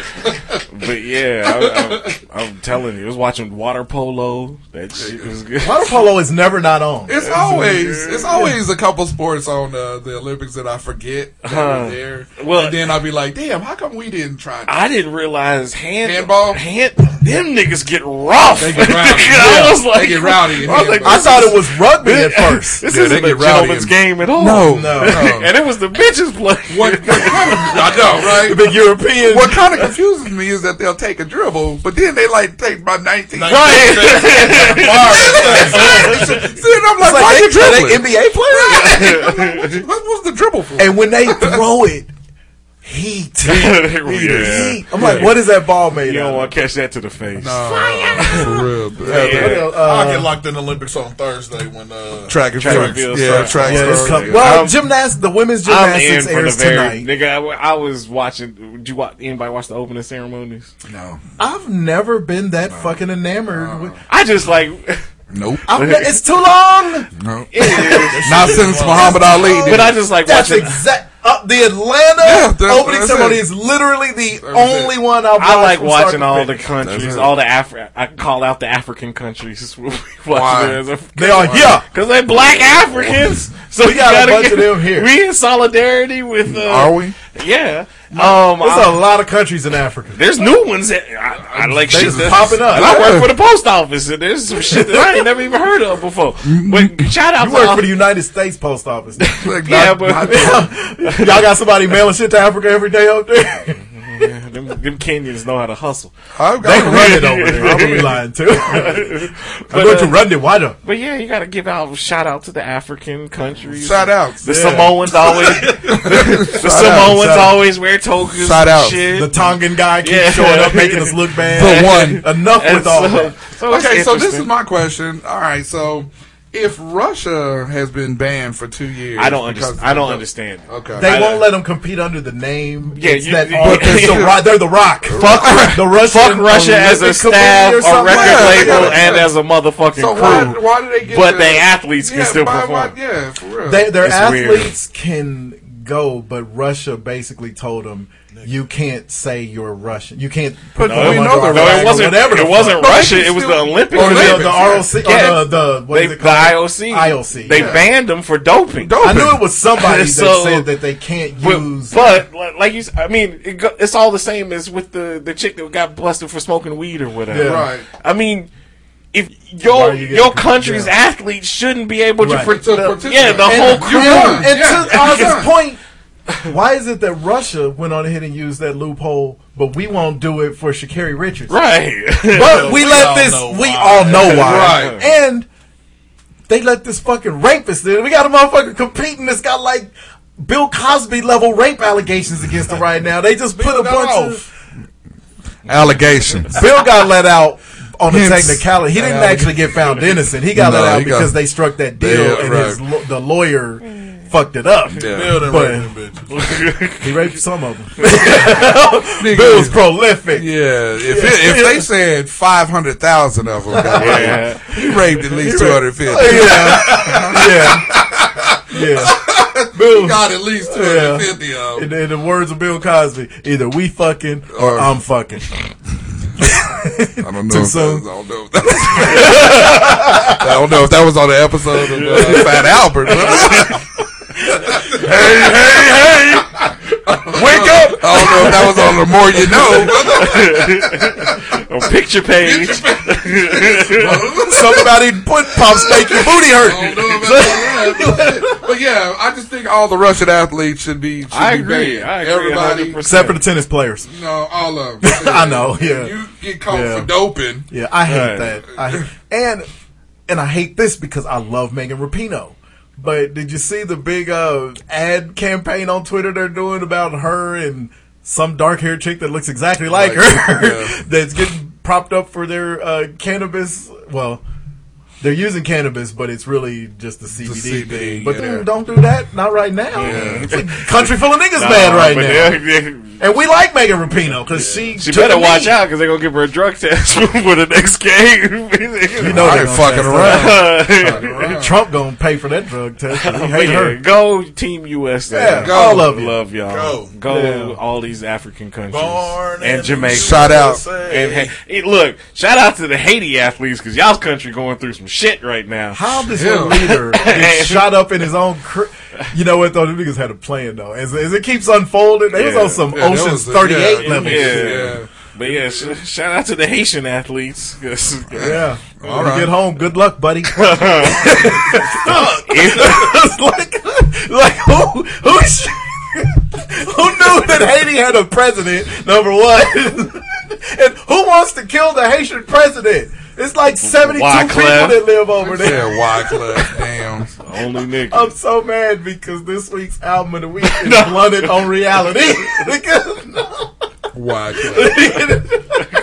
But yeah, I, I, I'm telling you, I was watching water polo. That shit was good. Water polo is never not on. It's always it's always a couple sports on uh, the Olympics that I forget that Huh. are there. Well- and then I'll be like, damn, how come we didn't try? that? I didn't realize hand Handball? hand them niggas get rough. They get rowdy. I was like, they get rowdy I was like. I thought it was rugby at first. This Yeah, isn't a gentleman's in- game at all. No, No. no. and it was the bitches playing. What, what kind of, I know, right? The European. What kind of confuses me is that they'll take a dribble, but then they like take my 19. Right. See, and I'm like, It's like, why they, you are they dribbling? NBA players? what was the dribble for? and when they throw it, heat. yeah. Heat. I'm like, what is that ball made of? You don't want to catch that to the face. for real. Yeah. I'll Uh, get locked in the Olympics on Thursday when uh, Track and Track field. and field Yeah, starts. track yeah, and it's field. com- well, I'm- gymnastics. The women's I'm in gymnastics for the airs very tonight. nigga. I, I was watching. Did you watch? Anybody watch the opening ceremonies? No. I've never been that fucking enamored. with I just like. Nope. I'm, it's too long. No. It is. Not since Muhammad Ali. But. I just like That's watching. exact. Uh, the Atlanta Yeah, that's- opening that's ceremony it. is literally the That's only it. one I've watched. I like watching all the countries, all the Afri- I call out the African countries. Why? They are here. because they're black Africans. So We got a bunch get- of them here. We in solidarity with. Uh, Are we? Yeah. Um. There's I- a lot of countries in Africa. there's new ones that I, I like. They shit just that- popping up. I work for the post office, and there's some shit that I ain't never even heard of before. But shout out You to work all- for the United States Post Office. Like, Yeah, not- but- not- Y'all got somebody mailing shit to Africa every day out there. Yeah, them, them Kenyans know how to hustle. I've They got run it over there. I'm gonna be lying too. I'm But, going to uh, run it wider. But yeah, you got to give out shout out to the African countries. Shout out. The Yeah. Samoans always. the out, Samoans out. always wear togas. Shout out. Shit. The Tongan guy keeps Yeah. showing up, making us look bad. The one. Enough And with all so, that. so Okay, so this is my question. All right, so if Russia has been banned for two years, I don't understand. I don't understand. Okay, They I- won't let them compete under the name. Yeah, It's you- that you- but they're, the, Ro- they're the Rock. Fuck, the Russian fuck Russia as a Olympic staff, or a something. record Yeah, label, yeah, and yeah. as a motherfucking So crew. why, why do they get? but the- they athletes can still why- perform. why- yeah, for real. They, their It's weird. athletes can go, but Russia basically told them you can't say you're Russian. You can't. put But them we under know our no, it wasn't. Whatever It wasn't fuck. Russia. It was the Olympic. Or The, Committee. the, the ROC, Yeah. or the, the what They, is the it called? IOC. IOC. They yeah. banned them for doping. Doping. I knew it was somebody that said that they can't But, use. but like you, s- I mean, it it's all the same as with the the chick that got busted for smoking weed or whatever. Yeah. Right. I mean, if your you your country's yeah. athletes shouldn't be able to, Right. for, To the, participate. yeah, the And whole crew. won. and Yeah. to Oz's Yeah. point, why is it that Russia went on ahead and used that loophole, but we won't do it for Sha'Carri Richards? Right. But we, We let this. We all know why. Right. And they let this fucking rapist in. We got a motherfucker competing that's got like Bill Cosby level rape allegations against him right now. They just put a bunch off. of. allegations. Bill got let out on a Hints. technicality. He didn't actually get found innocent. He got No, let out he got- because they struck that deal Yeah, and right. his lo- the lawyer mm. fucked it up. Yeah. Bill done But- raped bitches. He raped some of them. Bill was prolific. Yeah, if it, if they said five hundred thousand of them, got Yeah. raped, he raped at least two hundred fifty. Oh, yeah, yeah, yeah. Bill Got at least two hundred fifty of In, them. in the words of Bill Cosby, either we fucking or, Or- I'm fucking. I don't know. Too if soon? That was, I don't know. If that, I don't know if that was on the episode of uh, Fat Albert. hey, hey, hey! Wake up! I don't know if that was on the More You Know. On picture page. Somebody put pop make your booty I hurt. don't know if that's on that. But yeah, I just think all the Russian athletes should be. Should I be agree. banned. I agree Everybody. 100%. Except for the tennis players. No, all of them. I know, yeah. You get caught Yeah. for doping. Yeah, I hate Right. that. I hate, and and I hate this because I love Megan Rapinoe. But did you see the big uh, ad campaign on Twitter they're doing about her and some dark haired chick that looks exactly like Like, her yeah. that's getting propped up for their uh, cannabis? Well, they're using cannabis, but it's really just the CBD, CBD, thing. But yeah. don't do that. Not right now. It's a country full of niggas Nah, mad right now. And we like Megan Rapinoe because she She took better a watch out because they're gonna give her a drug test for the next game. You know they're gonna fucking around. Trump gonna pay for that drug test. We hate yeah, her. Go Team USA. Yeah, Go. all of you. Love y'all. Go. Go Yeah. all these African countries Born and Jamaica. Shout out. And hey, hey, look, shout out to the Haiti athletes because y'all's country going through some shit right now. How this Yeah. leader gets shot up in his own? Cr- you know what though? The niggas had a plan though. As, as it keeps unfolding, they Yeah. was on some Yeah, Ocean's Thirty Eight yeah, level. yeah. Yeah. But yeah, sh- shout out to the Haitian athletes. Yeah. All when you right. get home, good luck, buddy. Like, like who who sh- who knew that Haiti had a president? Number one, and who wants to kill the Haitian president? It's like seventy-two Wyclef. people that live over there. Yeah, Wyclef. Damn. only nigga. I'm so mad because this week's album of the week is blunted on reality. because Wyclef.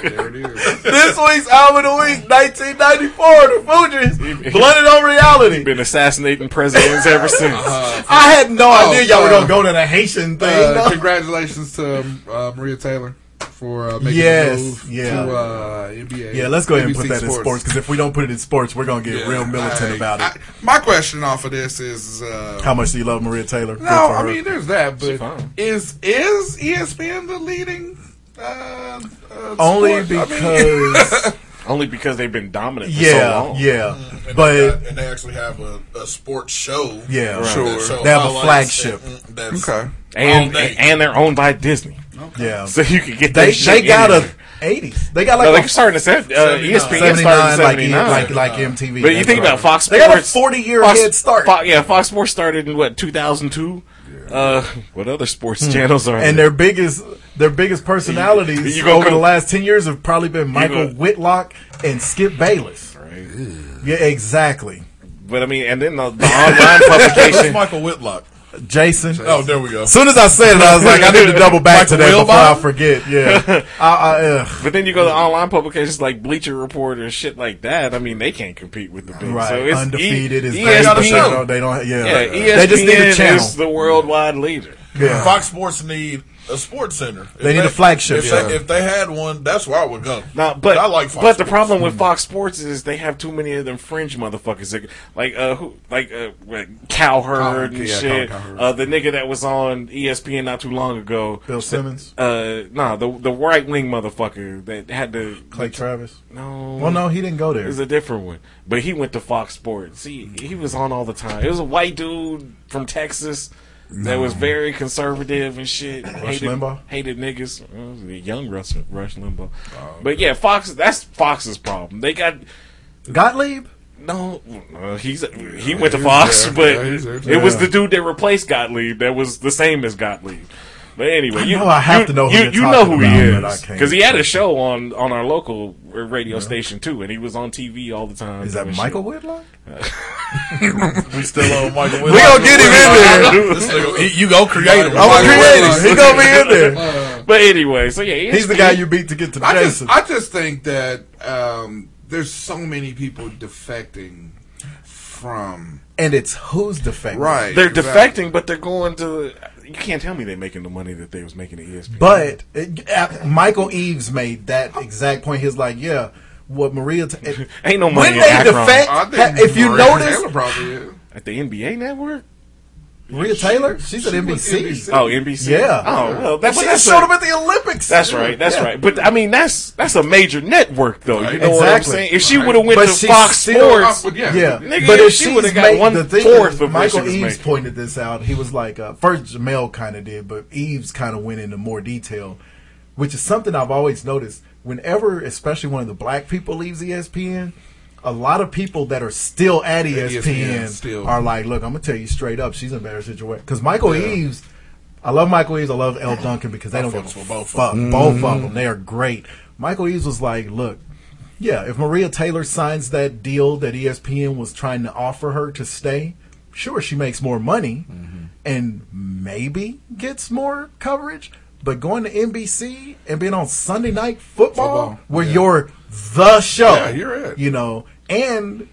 there it is. this week's album of the week, 1994, the Fugees, blunted on reality. Been assassinating presidents ever since. I had no idea y'all were uh, gonna go to the Haitian thing. Uh, no. congratulations to um, uh, Maria Taylor for uh, making Yes, the move yeah. to uh, NBA. Yeah, let's go ahead and put NBC that in sports because if we don't put it in sports, we're gonna get Yeah. real militant I- about it. I- my question off of this is, uh, How much do you love Maria Taylor? No, I mean there's that, but is is ESPN the leading? Uh, uh, only sport? I mean- because Only because they've been dominant for so yeah, long. yeah, And but they, got- and they actually have a, a sports show. yeah, Sure. They have a flagship. and- mm, that's okay. And, all and they're owned by Disney. Yeah. So you can get They that shit they got anywhere. a 80s. They got like No, a they started in seven, uh, ESPN started in 79 like, like like MTV. but you think right. about Fox Sports, They Sports. got a 40 year Fox- head start. Fo- yeah, Fox Sports started in what 2002. Uh, what other sports channels are Hmm. and there? their biggest their biggest personalities You gonna over come- the last 10 years have probably been Michael gonna- Whitlock and Skip Bayless. Right. Yeah, exactly. But I mean, and then the, the online Who's publication. Michael Whitlock. Jason. Oh, there we go. As soon as I said it, I was like, I need to double back to that before I forget. Yeah. I, I, ugh. But then you go to online publications like Bleacher Report and shit like that. I mean, they can't compete with the big. Right. So it's Undefeated E- is ESPN. they don't, they don't, yeah. Yeah, ESPN they just need a channel. is the worldwide leader. Yeah. Fox Sports need a sports center. If They need a flagship If, show. they, if they had one, that's where I would go. Now, but I like Fox but the problem with Fox Sports is they have too many of them fringe motherfuckers. That, like uh, who, like uh, what, Cowherd and yeah, shit. Colin Cowherd. Uh, the nigga that was on ESPN not too long ago. Bill Simmons, Uh, nah, the the right wing motherfucker that had the Clay Travis. No, Well, no, he didn't go there. It there. was a different one, but he went to Fox Sports. He he was on all the time. It was a white dude from Texas that was very conservative and shit. hated, Limbaugh? hated niggas. It was a young Rush, Rush Limbaugh. But yeah, Fox. That's Fox's problem. They got Gottlieb? no. Uh, he's he went to Fox, there. but Yeah, there. it was the dude that replaced Gottlieb that was the same as Gottlieb. But anyway, I you know I have you, to know who you, you're you know who he about, but is because he had a show on on our local radio station too, and he was on TV all the time. Is that Michael shit. Whitlock? We still on Michael Whitlock. We gonna get him in there. This nigga, he- you go create him. I'm gonna create him. He gonna be in there. But anyway, so yeah, He's the guy you beat to get to I just, Jason. I just think that um, there's so many people defecting from And it's who's defecting. right. They're exactly. defecting, but they're going to. You can't tell me they're making the money that they was making at ESPN. But it, uh, Michael Eaves made that exact point. He's like, yeah, what Maria. T- Ain't no money when in they Akron. defect, I ha- if you notice, Taylor probably is. at the NBA network. Maria Taylor, she's at She was NBC. NBC. Oh, NBC. Yeah. Oh well, that, She that's showed a- up at the Olympics. That's right. That's Yeah. right. But I mean, that's that's a major network, though. You know what I'm Exactly. saying? If she Right. would have went But to Fox still Sports, up with- yeah. Yeah, Nigga, but if if she would've got made- one the thing fourth of Michael she was Eaves making. pointed this out. He was like, uh, first Jemele kind of did, but Eaves kind of went into more detail, which is something I've always noticed. Whenever, especially one of the black people leaves ESPN, a lot of people that are still at ESPN, ESPN still. are like, "Look, I'm gonna tell you straight up, she's in a better situation." Because Michael Eaves, I love Michael Eaves, I love Elle Duncan because they I don't give a with both of fuck. Mm-hmm. Both of them, they are great. Michael Eaves was like, "Look, yeah, if Maria Taylor signs that deal that ESPN was trying to offer her to stay, sure, she makes more money Mm-hmm. and maybe gets more coverage. But going to NBC and being on Sunday Night Football, Football, where yeah. you're the show, Yeah, you're it. You know, and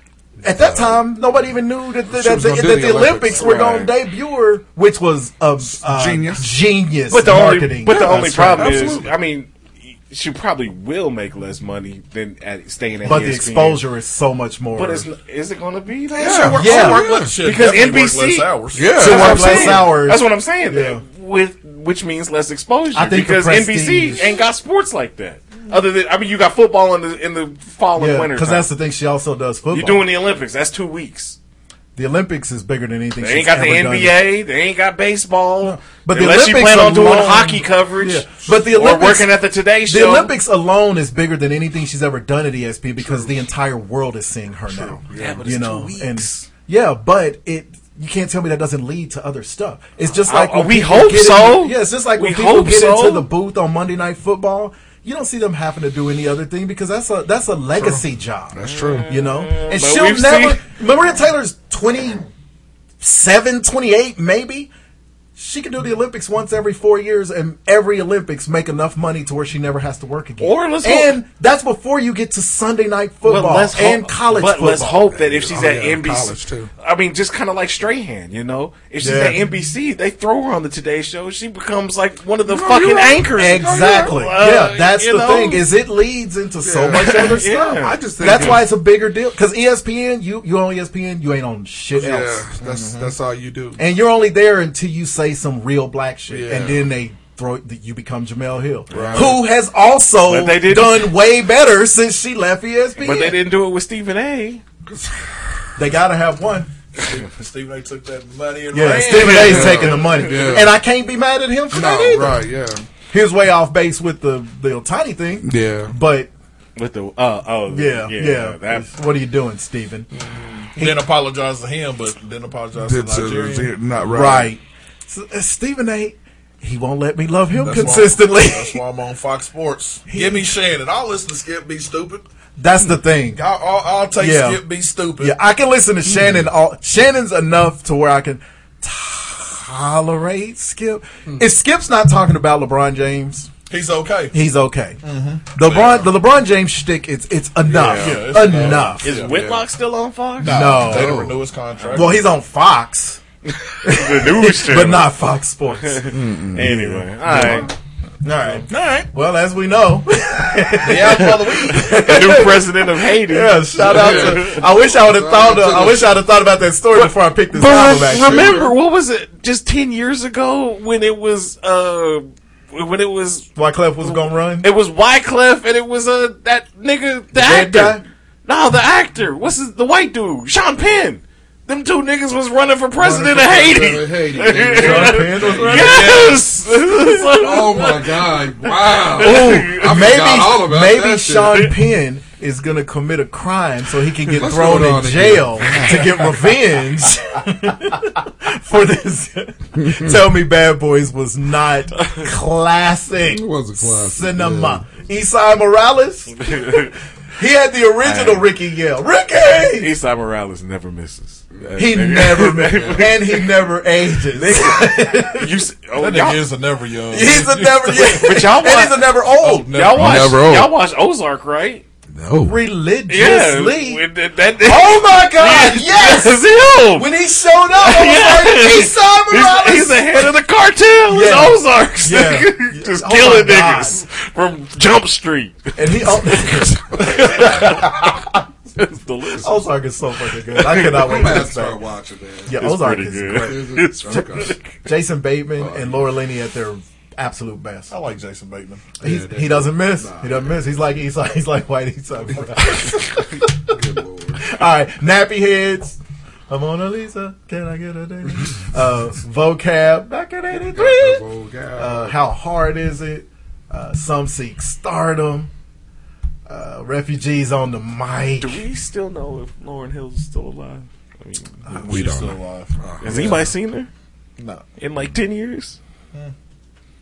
at that time, nobody even knew that the, that the, that the the Olympics, Olympics, were right. going to debut her, which was a uh, Genius. genius but the marketing. only but the Yeah, only that's problem right. is, Absolutely. I mean, she probably will make less money than at staying at. But the exposure is so much more. But it's, is it going to be? Though? Yeah. Work- Yeah. work less- shit, Because definitely work NBC less hours. Yeah. That's She'll what work I'm less saying. hours. That's what I'm saying. Yeah. With which means less exposure. I think because NBC ain't got sports like that. Other than I mean, you got football in the in the fall and yeah, winter. because that's the thing. She also does football. You're doing the Olympics. That's two weeks. the Olympics is bigger than anything. They she's ain't got the ever done. NBA. They ain't got baseball. But the unless you plan on doing alone- hockey coverage, Yeah. But the or Olympics, working at the Today Show. The Olympics alone is bigger than anything she's ever done at ESPN because the entire world is seeing her now. Yeah, but you it's know, two weeks. and yeah, but it. You can't tell me that doesn't lead to other stuff. It's just like uh, when we hope so. Into, yeah, it's just like when We people hope get so. into the booth on Monday Night Football. You don't see them having to do any other thing because that's a that's a legacy job. That's true. You know, and But she'll never. seen- Maria Taylor's 27, 28, maybe. She can do the Olympics once every four years, and every Olympics make enough money to where she never has to work again. Or let's and that's before you get to Sunday night football But let's and college but football. let's hope that if she's Oh, at yeah, NBC, too. I mean, just kind of like Strahan, you know, if she's Yeah. at NBC, they throw her on the Today Show, she becomes like one of the No, fucking right. anchors. Exactly. Uh, yeah, that's the know? thing. Is it leads into so much other Yeah. stuff. I just think that's it- why it's a bigger deal. Because ESPN, you you on ESPN, you ain't on shit Yeah, else, that's that's all you do. and you're only there until you say some real black shit, Yeah. and then they throw you become Jemele Hill, Right. who has also they done way better since she left ESPN. But they didn't do it with Stephen A. They gotta have one. Stephen A. took that money and Yeah, ran. Stephen A's taking the money, Yeah. and I can't be mad at him for that either. right? Yeah, He was way off base with the the tiny thing, yeah. but With the uh oh yeah, yeah. that what are you doing, Stephen? Didn't apologize to him, but didn't apologize to It's, Nigeria. not right. Right. So, Stephen A. He won't let me love him That's why- consistently. that's why I'm on Fox Sports. Give me Shannon. I'll listen to Skip Be Stupid. That's the thing. I'll, I'll, I'll take Yeah. Skip Be Stupid. Yeah, I can listen to mm. Shannon. All Shannon's enough to where I can tolerate Skip. Mm. If Skip's not talking about LeBron James, He's okay. he's okay. Mm-hmm. LeBron, the LeBron James shtick, it's it's enough, Yeah, it's enough. Is Whitlock still on Fox? No. They didn't renew his contract. Well, he's on Fox, the news channel. but not Fox Sports. Anyway, all right. All right. all right. Well, as we know, The the week. The new president of Haiti. yeah. Shout out to. I wish I would have thought. Of, I wish I'd have thought about that story before I picked this album. But Actually, remember, what was it? Just ten years ago when it was uh when it was Wyclef was gonna run. it was Wyclef and it was uh that nigga the, dead actor. guy? No, the actor. What's his, the white dude? Sean Penn. Them two niggas was running for president of Haiti. Haiti. Sean Penn was. Yes. oh my God! Wow. Ooh, I maybe all about maybe that shit. Sean Penn is gonna commit a crime so he can get What's thrown in jail to get revenge for this. Tell me, Bad Boys was not classic It was a classic, cinema. Esai Morales, he had the original Ricky yell, Ricky. Eastside Morales never misses. He never, misses. and he never ages. You, s- oh, That nigga is a never young. He's a never, young. but y'all and he's a never oh, old. y'all watch, Never old. y'all watch Ozark, right? No. Religiously. with that, that, Oh my God! Yes, That's him. When he showed up, I was Yeah. like, Esai Morales. He's, he's the head of the cartel in Yeah. Ozarks. Yeah. Just Oh killing my God. niggas from Jump Street. and he oh, It's delicious. Ozark is so fucking good. I cannot wait I'm to start watching that. Yeah, It's Ozark pretty is good. great. It's Okay. Jason Bateman and Laura Linney at their absolute best. I like Jason Bateman. He's, he doesn't miss. he doesn't miss. He's like Esai. He's like white Esai. Good lord. All right, nappy heads. I'm Mona Lisa. Can I get a date? Uh, vocab back in '83. Uh, how hard is it? Uh, some seek stardom. Uh, refugees on the mic. Do we still know if Lauryn Hill's is still alive? I mean, we don't still know. alive. has anybody seen her No. in like ten years?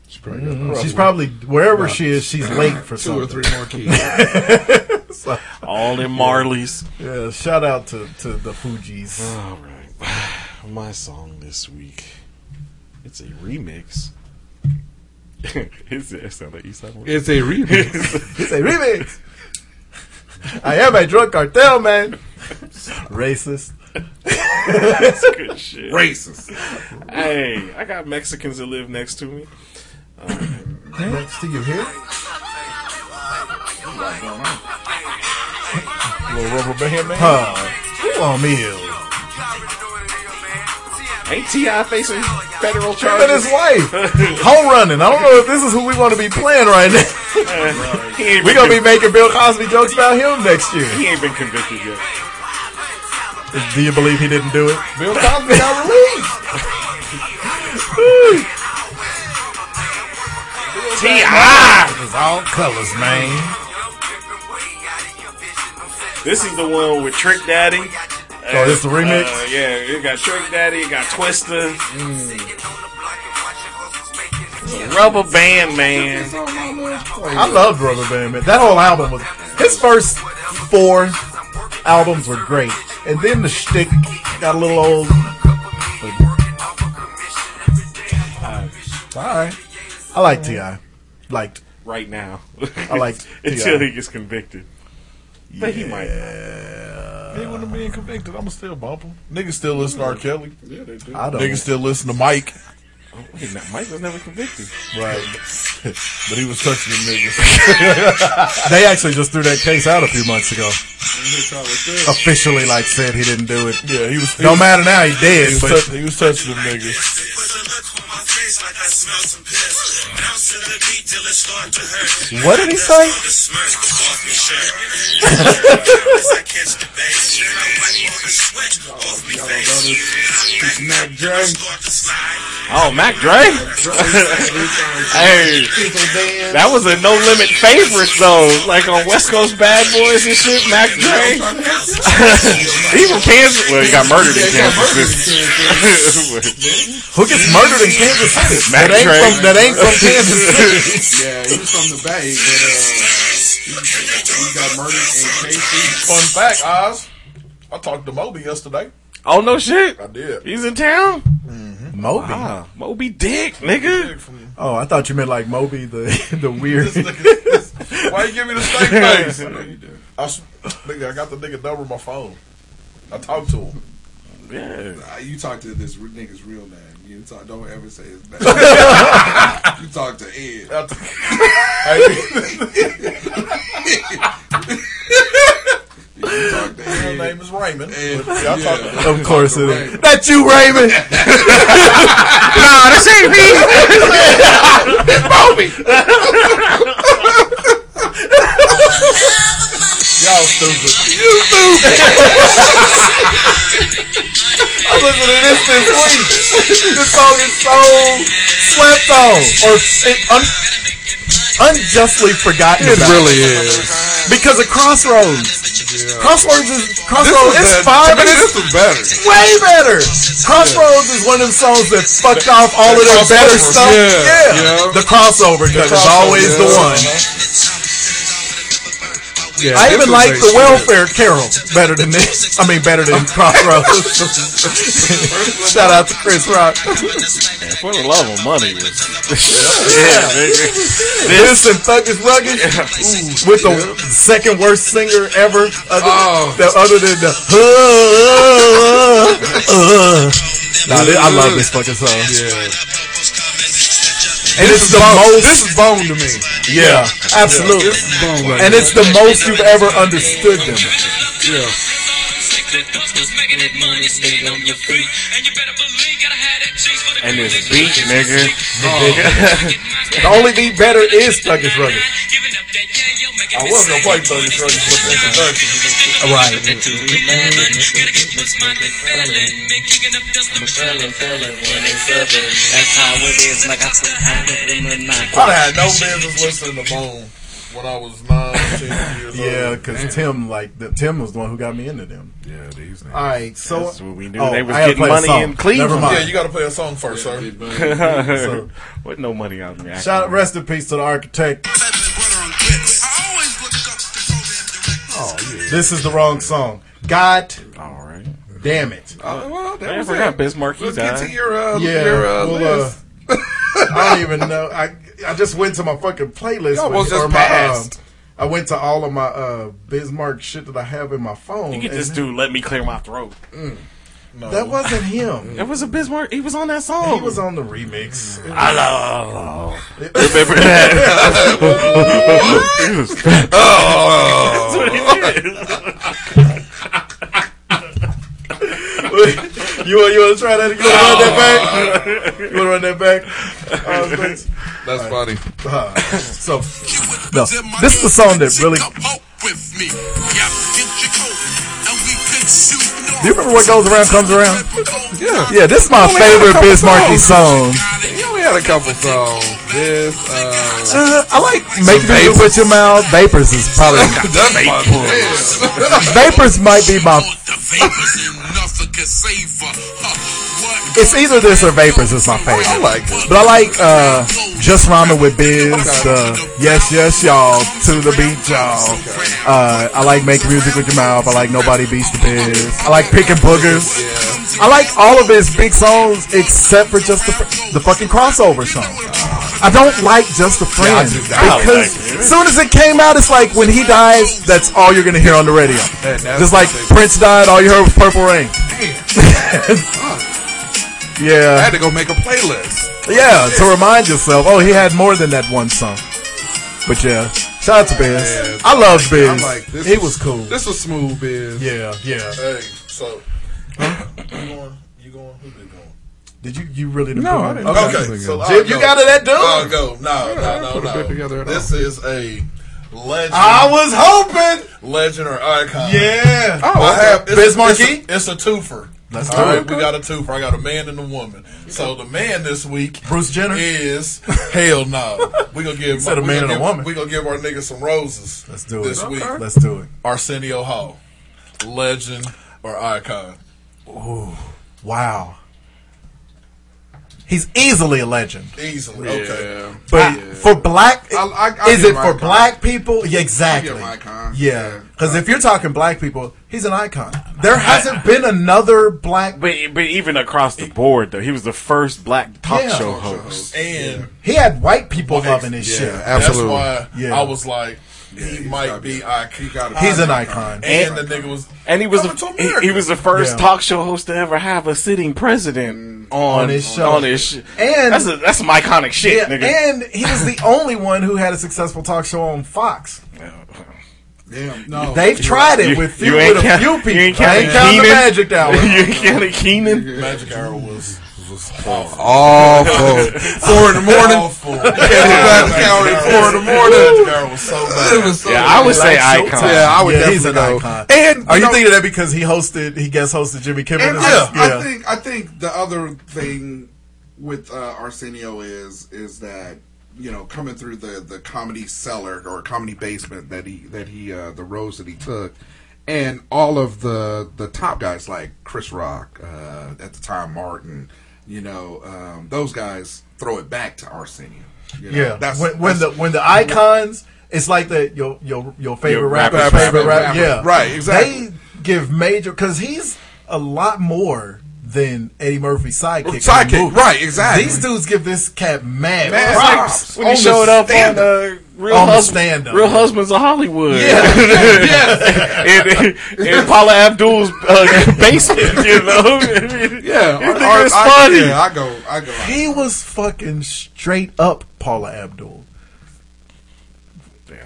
She's probably got She's probably wherever she is. She's late for two or three more kids. All in Marley's. Yeah, shout out to, to the Fugees. All right, my song this week. It's a remix. it's, it sound like Eastside it's a remix. It's a remix. I am a drug cartel man. Racist. That's good shit. Racist. Hey, I got Mexicans that live next to me. Next to you here. Little rubber band man. Huh. Who on meal? Ain't T.I. facing federal Him and his charges? wife. Home running. I don't know if this is who we want to be playing right now. We're going to be making Bill Cosby jokes about him next year. He ain't been convicted yet. Do you believe he didn't do it? Bill Cosby got released. T.I. It's all colors, man. This is the one with Trick Daddy. Oh, this uh, oh, the uh, remix? Uh, yeah, it got Trick Daddy, it got Twista. Mm. Rubber Band Man. I loved Rubber Band Man. That whole album was his first four albums were great, and then the shtick got a little old. All right, uh, I like Ti. Liked. Right now. I like Until he gets convicted. But he might. He wouldn't being convicted. I'ma still bump him. Niggas still listen to R. Kelly. Yeah, they do. I don't. Niggas still listen to Mike. Oh, wait, now, Mike was never convicted. Right. but he was touching them niggas. They actually just threw that case out a few months ago. Officially, like said he didn't do it. yeah, he was. He No was, matter now, he He dead. was, But touch, he was touching them niggas. what did he say? Mac Dre. Mac Dre? hey, that was a no limit favorite though. Like on West Coast Bad Boys and shit, Mac Dre. he from Kansas. Well, he got murdered in Kansas City. Who gets murdered in Kansas City? Mac that ain't Dre. from that ain't from Kansas City. Yeah, he was from the Bay, but uh, he, he got murdered in KC. Fun fact, Oz. I talked to Moby yesterday. oh no shit. I did. He's in town. Mm-hmm. Moby. Ah, Moby Dick, nigga. Oh, I thought you meant like Moby, the the weird. Why you give me the straight face? I, s- nigga, I got the nigga number on my phone. I talked to him. Yeah. You talk to this nigga's real name. You talk. Don't ever say his name. you talk to Ed. You His name is Raymond. Ed, But y'all yeah. of course it is. Right. That you, Raymond. Nah, this ain't me. Y'all stupid. You stupid. I'm listening to this this week. This song is so slept on or it un- unjustly forgotten. It about. really is. because of Crossroads. Crossroads is Crossroads. It's better. fine. To me, but this it's was better. way better. Crossroads is one of them songs that fucked off all of their better stuff. yeah, yeah. the crossover because it's always the yeah. one. Yeah, I even like the shit. welfare carol better than this. I mean, better than Crossroads. Shout out to Chris Rock. Man, for the love of money. Was, Yeah. nigga. This and Thuggish Ruggish with the second worst singer ever, other, Oh. the, other than the. Uh, uh, uh. Nah, this- I love this fucking song. And This it's is the bone- most. This is bone to me. yeah, absolutely. This is bone right And here. it's the most you've ever understood them. Yeah. And this beat, nigga. The only beat better is Thuggish Ruggish. I was gonna play Thuggish Ruggish with the introduction. Right. I had no business listening to Bone when I was nine, ten years Yeah, old. because Tim, like, the, Tim was the one who got me into them. Yeah, these All right, so That's what we knew. Oh, they was I had getting money in Cleveland. Never mind. Yeah, you got to play a song first, sir. So- With no money out there. Shout out, rest in peace to the architect. This is the wrong song. God All right. damn it. Oh, well, that I was forgot it. Biz Markie. He Let's get to your, uh, Yeah, your uh, well, uh, list. I don't even know. I I just went to my fucking playlist. You almost with- just or my, passed. um, I went to all of my uh, Biz Markie shit that I have in my phone. You get this dude. Let me clear my throat. No. That wasn't him. It was a Biz Markie. He was on that song. He was on the remix. Hello. Remember that? you want you want to try that? You want to run that back? You want to run that back? Uh, thanks. That's funny. Uh, so, no, this is the song that really. Do you remember what goes around comes around? Yeah. Yeah, this is my Only had a favorite couple Biz Markie song. He only had a couple songs. This, uh, Uh, I like Make Me Put Your Mouth. Vapors is probably. that's my shit. Vapors might be my. It's either this or Vapors is my favorite. I like it. But I like uh, Just Rhyming with Biz. Uh, yes, yes, y'all. To the beat, y'all. Uh, I like Make Music with Your Mouth. I like Nobody Beats the Biz. I like Picking Boogers. I like all of his big songs except for just the, the fucking crossover song. I don't like Just a Friend just- I don't because like as soon as it came out, it's like when he dies, that's all you're gonna hear on the radio. That- Just like. Prince died, all you heard was Purple Rain. I yeah, had to go make a playlist. yeah, to remind yourself, oh, he had more than that one song. But yeah, shout out to Biz. Yeah. I love Biz. I'm like, this he was- was cool. This was smooth, biz. Yeah, yeah. Hey, so you going? You going? Who did going? Did you you really didn't No, I didn't. Okay. Okay, so I'll Jim, you got it at dude. I'll go. No, Yeah, no, put a no, bit together no. at This is a legend. I was hoping. legend or icon. Yeah. Oh, I okay. have it's, Biz Markie? A, it's, a, it's a twofer. Let's All do right, it. we got a twofer. I got a man and a woman. So the man this week, Bruce Jenner? is hell no. We gonna give said a we man gonna and a give- woman. We gonna give our nigga some roses. Let's do it. this week. Let's do it. Arsenio Hall, legend or icon. Ooh. Wow. He's easily a legend. Easily. Okay. But for black, I- I- I is it for icon. black people? Yeah, exactly. give him icon. Yeah, because if you're talking black people, he's an icon. There hasn't been another black. But but even across the board though, he was the first black talk Yeah. show host. And He had white people Well, loving his yeah, shit. absolutely. That's why Yeah. I was like, he might be icon. He got He's an icon. And the nigga was And he was Coming to the, he, he was the first Yeah. talk show host to ever have a sitting president on, On his show. On his sh- And- that's a, that's some iconic shit, Yeah, nigga. and he was the only one who had a successful talk show on Fox. Damn, no. They've tried it You- with, few, ain't with a count- few you people. ain't I counting ain't counting the Keenan? Magic Hour. you ain't counting Keenan. Magic Hour was was awful. Awful. Four in the morning. Awful. Magic Hour at four in the morning. Magic was so It bad. was so Yeah, I would say Like icon. Yeah, I would he's an definitely go. icon. And, Are you you know- thinking that because he hosted, he guest hosted Jimmy Kimmel? And This yeah, is- I think I think the other thing with uh, Arsenio is is that you know coming through the the comedy cellar or comedy basement that he that he uh, the roads that he took, and all of the the top guys like Chris Rock uh, at the time, Martin, you know, um, those guys throw it back to Arsenio. You know? Yeah, that's when, when the when the icons, it's like the your your your favorite Your rapper, rapper, favorite rapper, rapper, rapper. yeah, Right, exactly. They give major because he's a lot more than Eddie Murphy's sidekick. Sidekick, right, exactly. These dudes give this cat mad, Mad props. props. when he On the showed up on stand-up. Real, On the stand-up. Real Husbands of Hollywood. yes, in, in Paula Abdul's uh, basement, you know? yeah, This Ar- nigga Ar- is I- funny. yeah, I go, I go. He was fucking straight up Paula Abdul.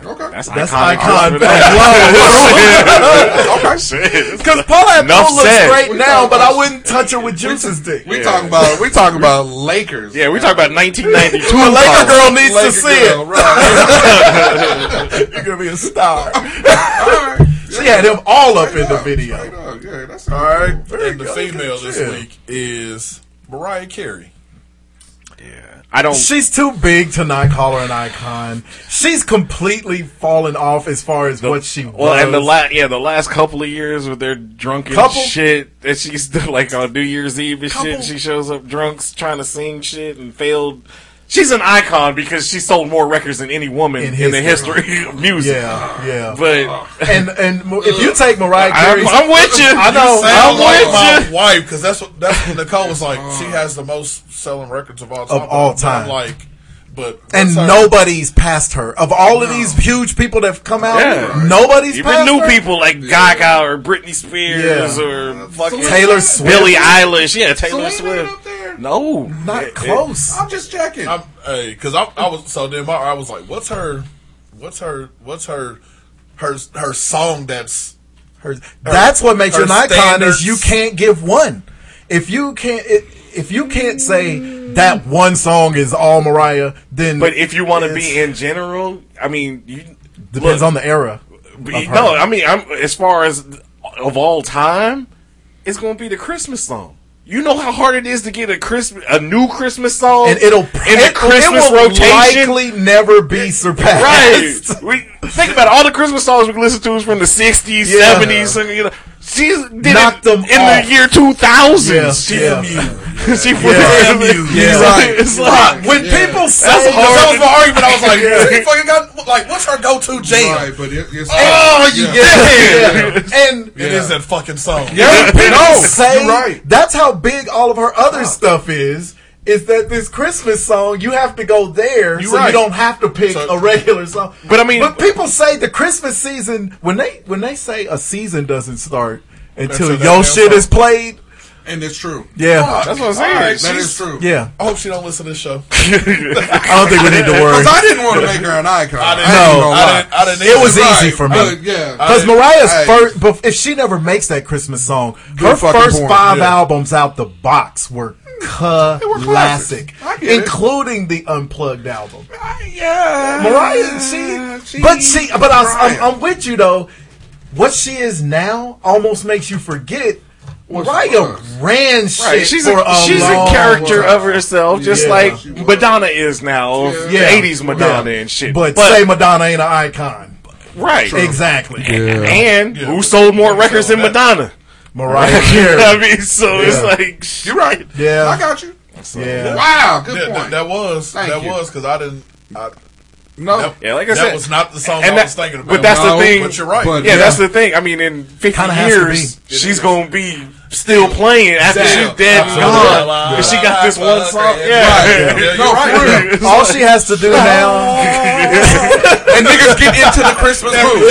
Okay. That's, That's iconic. icon. okay. Shit. Because Paula Enough Abdul looks said. great We now, talking but I wouldn't touch her with Juice's dick. We Yeah. talking about we talking about Lakers. Yeah, we talk about 1992. The Laker girl needs to see girl, it. right. You're gonna be a star. All right. She had him all up in the Straight video. up, Yeah, that's All right, And the female this week is Mariah Carey. Yeah. I don't. She's too big to not call her an icon. She's completely fallen off as far as what she was. Well, and the last yeah, the last couple of years with their drunken Couple? shit that she's like on New Year's Eve and Couple? shit. She shows up drunk, trying to sing shit and failed. She's an icon because she sold more records than any woman In in, the history. history of music. yeah, yeah. But and and if you take Mariah I'm, Carey, I'm with you. I know. Sound I'm like with my you. wife because that's what that's what Nicole was like. She has the most selling records of all time. Of all time. I'm like, but and what's her- nobody's passed her. Of all of these huge people that have come out, Yeah. nobody's Even passed new her. people like Gaga or Britney Spears Yeah. or fucking Taylor Swift. Billie Eilish. Yeah, Taylor Selena Swift. up there? No, not It- it- close. I'm just checking. I'm, hey, because I, I was so then my, I was like, what's her, what's her, what's her, her her song that's Her, that's what makes you an her icon is you can't give one. If you can't, if you can't say that one song is all Mariah, then But if you want to be in general, I mean, you depends look, on the era. But of you- her. no, I mean, I'm as far as of all time, it's going to be the Christmas song. You know how hard it is to get a Christmas, a new Christmas song, and it'll in the Christmas it will rotation. likely never be surpassed. Right. We think about it, all the Christmas songs we listen to is from the '60s, Yeah. '70s. and, You know, she did Knocked them in off. the year 2000. Yeah, She, yeah. She Yeah. it in the- Yeah. Right. It's like, When people say That's hard. that was my argument. I was like, Yeah. fucking got like, what's her go-to jam? Right, but it, it's Oh, you yeah. did. yeah. and It is that fucking song. Yeah, people No, say right. that's how big all of her other stuff is. Is that this Christmas song? You have to go there, You're so right. you don't have to pick So- a regular song. But I mean- but people say the Christmas season when they when they say a season doesn't start until Until your shit song. is played. And it's true. Yeah, that's what I'm saying. Alright, That she's- is true. yeah. I hope she don't listen to this show. I don't think we need to worry. Because I didn't want to make her an icon. I didn't- ain't No. gonna I didn't. I didn't. It was either. easy Right, for me. but yeah. Because Mariah's I- first, if she never makes that Christmas song, her fucking first point, five yeah. albums out the box were classic, classics. I get it. including the unplugged album. yeah. Mariah, she, but she, but I, I'm, I'm with you though. What she is now almost makes you forget. What Mariah she ran shit Right, she's for a, a, she's a character time. of herself, just Yeah. like Madonna is now, Yeah. the '80s Madonna Yeah. and shit. But, say Madonna ain't an icon. right, Exactly. and who sold more records than Madonna? Mariah Carey. I mean, so it's Yeah. like You're right. Yeah. I got you. Yeah. Wow, good Yeah, point. that, that was Thank that you. was because I didn't. I, no, that, Yeah, like I that said, was not the song and I that- was thinking about. But that's No, the thing. But you're right. But- yeah, Yeah. that's the thing. I mean, in 50 Kinda has to years, be. she's going to be still playing after Yeah. she's dead and Absolutely. gone. Because she got this one song. Yeah. Yeah. Right. Yeah, No, right. for. All she has to do now. and niggas get into the Christmas mood.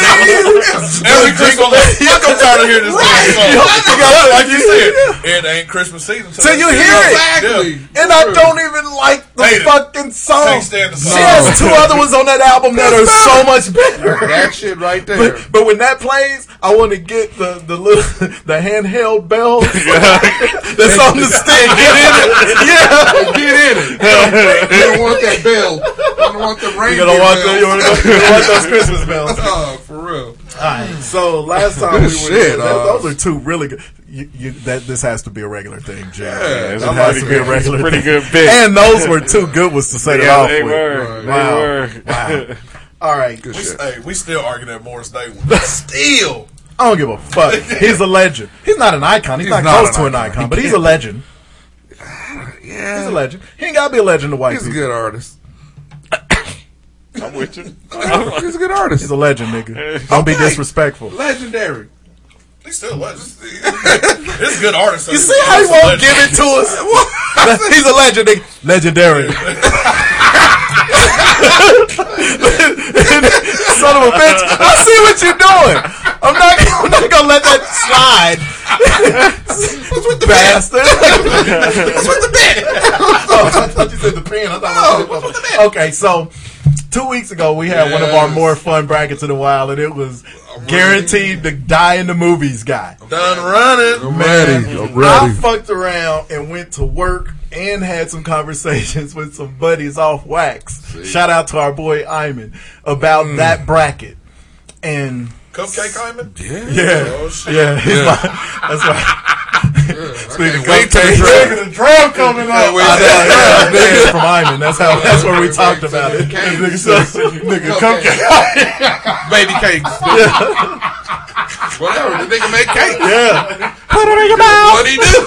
Every Christmas, look, I'm tired of hearing this damn song. You like you said, it ain't Christmas season. Till you hear it. Exactly. And I don't even like the Hate fucking song. Can't stand the She has two other ones on that album that are so much better. That shit right there. But, but when that plays, I want to get the the little the handheld bell that's on the stick. Get in it. Yeah. Get in it. You don't want that bell. You don't want the rain. You don't want, the, you want, you don't want those Christmas bells. Oh, for real. Alright, so last time we were Shit, that- uh, those are two really good. You, you, that this has to be a regular thing, Jay. Yeah, it's that a has to be a regular, a pretty thing. good bit. And those were two good ones to set it Yeah, off they with. were. They Wow. were. Wow. All right, Good We, shit. hey, we still arguing that Morris Day one. Still. I don't give a fuck. He's a legend. He's not an icon. He's, He's not, not close an to an icon. icon, but he's a can't- legend. He's a legend. He ain't gotta be a legend to white He's a good artist. I'm with you. He's a good artist. He's a legend, nigga. Don't be disrespectful. Legendary. He's still a legend. It's a good artist. You see how he won't give it to us? He's a legend, nigga. Legendary. Son of a bitch. I see what you're doing. I'm not, I'm not gonna let that slide. What's with the bastard? What's with the bit? oh, I thought you said the pen. I thought oh, what's the bit? Okay, so two weeks ago we had one of our more fun brackets in a while, and it was guaranteed to die in the movies guy. Done running. I'm Man, ready. I'm I fucked around and went to work and had some conversations with some buddies off wax. Shout out to our boy Iman about Mm. that bracket. And Cupcake Iman? Yeah. yeah, Oh, shit. yeah, he's my- that's right. Speaking of wait till the cupcakes, drum. The drum coming Can't up. wait I till know, the yeah, drum. from Iman. That's how. That's where we Wait talked till about the it. cake. Nigga, so, nigga, Cupcake. cupcake. Baby cakes. Whatever. The nigga make cake. Yeah. Put it in your mouth. What he do?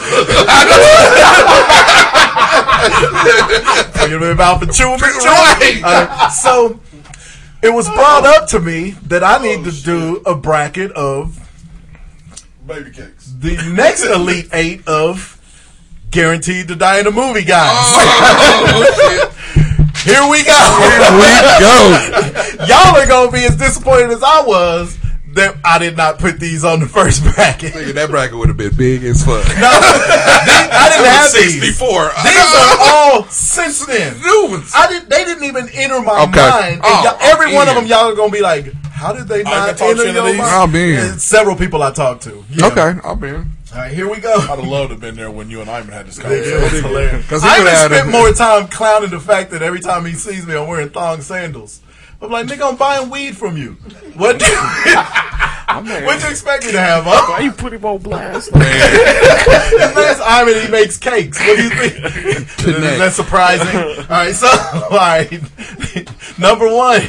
Talking about the chewing Right. Uh, so it was brought up to me that I need to do a bracket of Baby cakes. the next elite eight of guaranteed to die in a movie guys. Oh, oh shit. Here we go. Here we go. Y'all are gonna be as disappointed as I was that I did not put these on the first bracket. Nigga, that bracket would have been big as fuck. No, these- I didn't have these. 64. These are all since then. new ones. I did. They didn't even enter my Okay. mind. Oh, every I'm one of them, y'all are gonna be like, "How did they I not can talk enter your to these. mind?" I'm in. Several people I talked to. Yeah. Okay, I'm in. All right, here we go. I'd have loved to have been there when you and Iman had this It was conversation. hilarious. Because he I could even spent more time clowning the fact that every time he sees me, I'm wearing thong sandals. I'm like, nigga, I'm buying weed from you. What do What'd you expect me to have up? Why you put him on blast? His name's Ivan. He makes cakes. What do you think? Is that surprising? All right, so all right. Number one,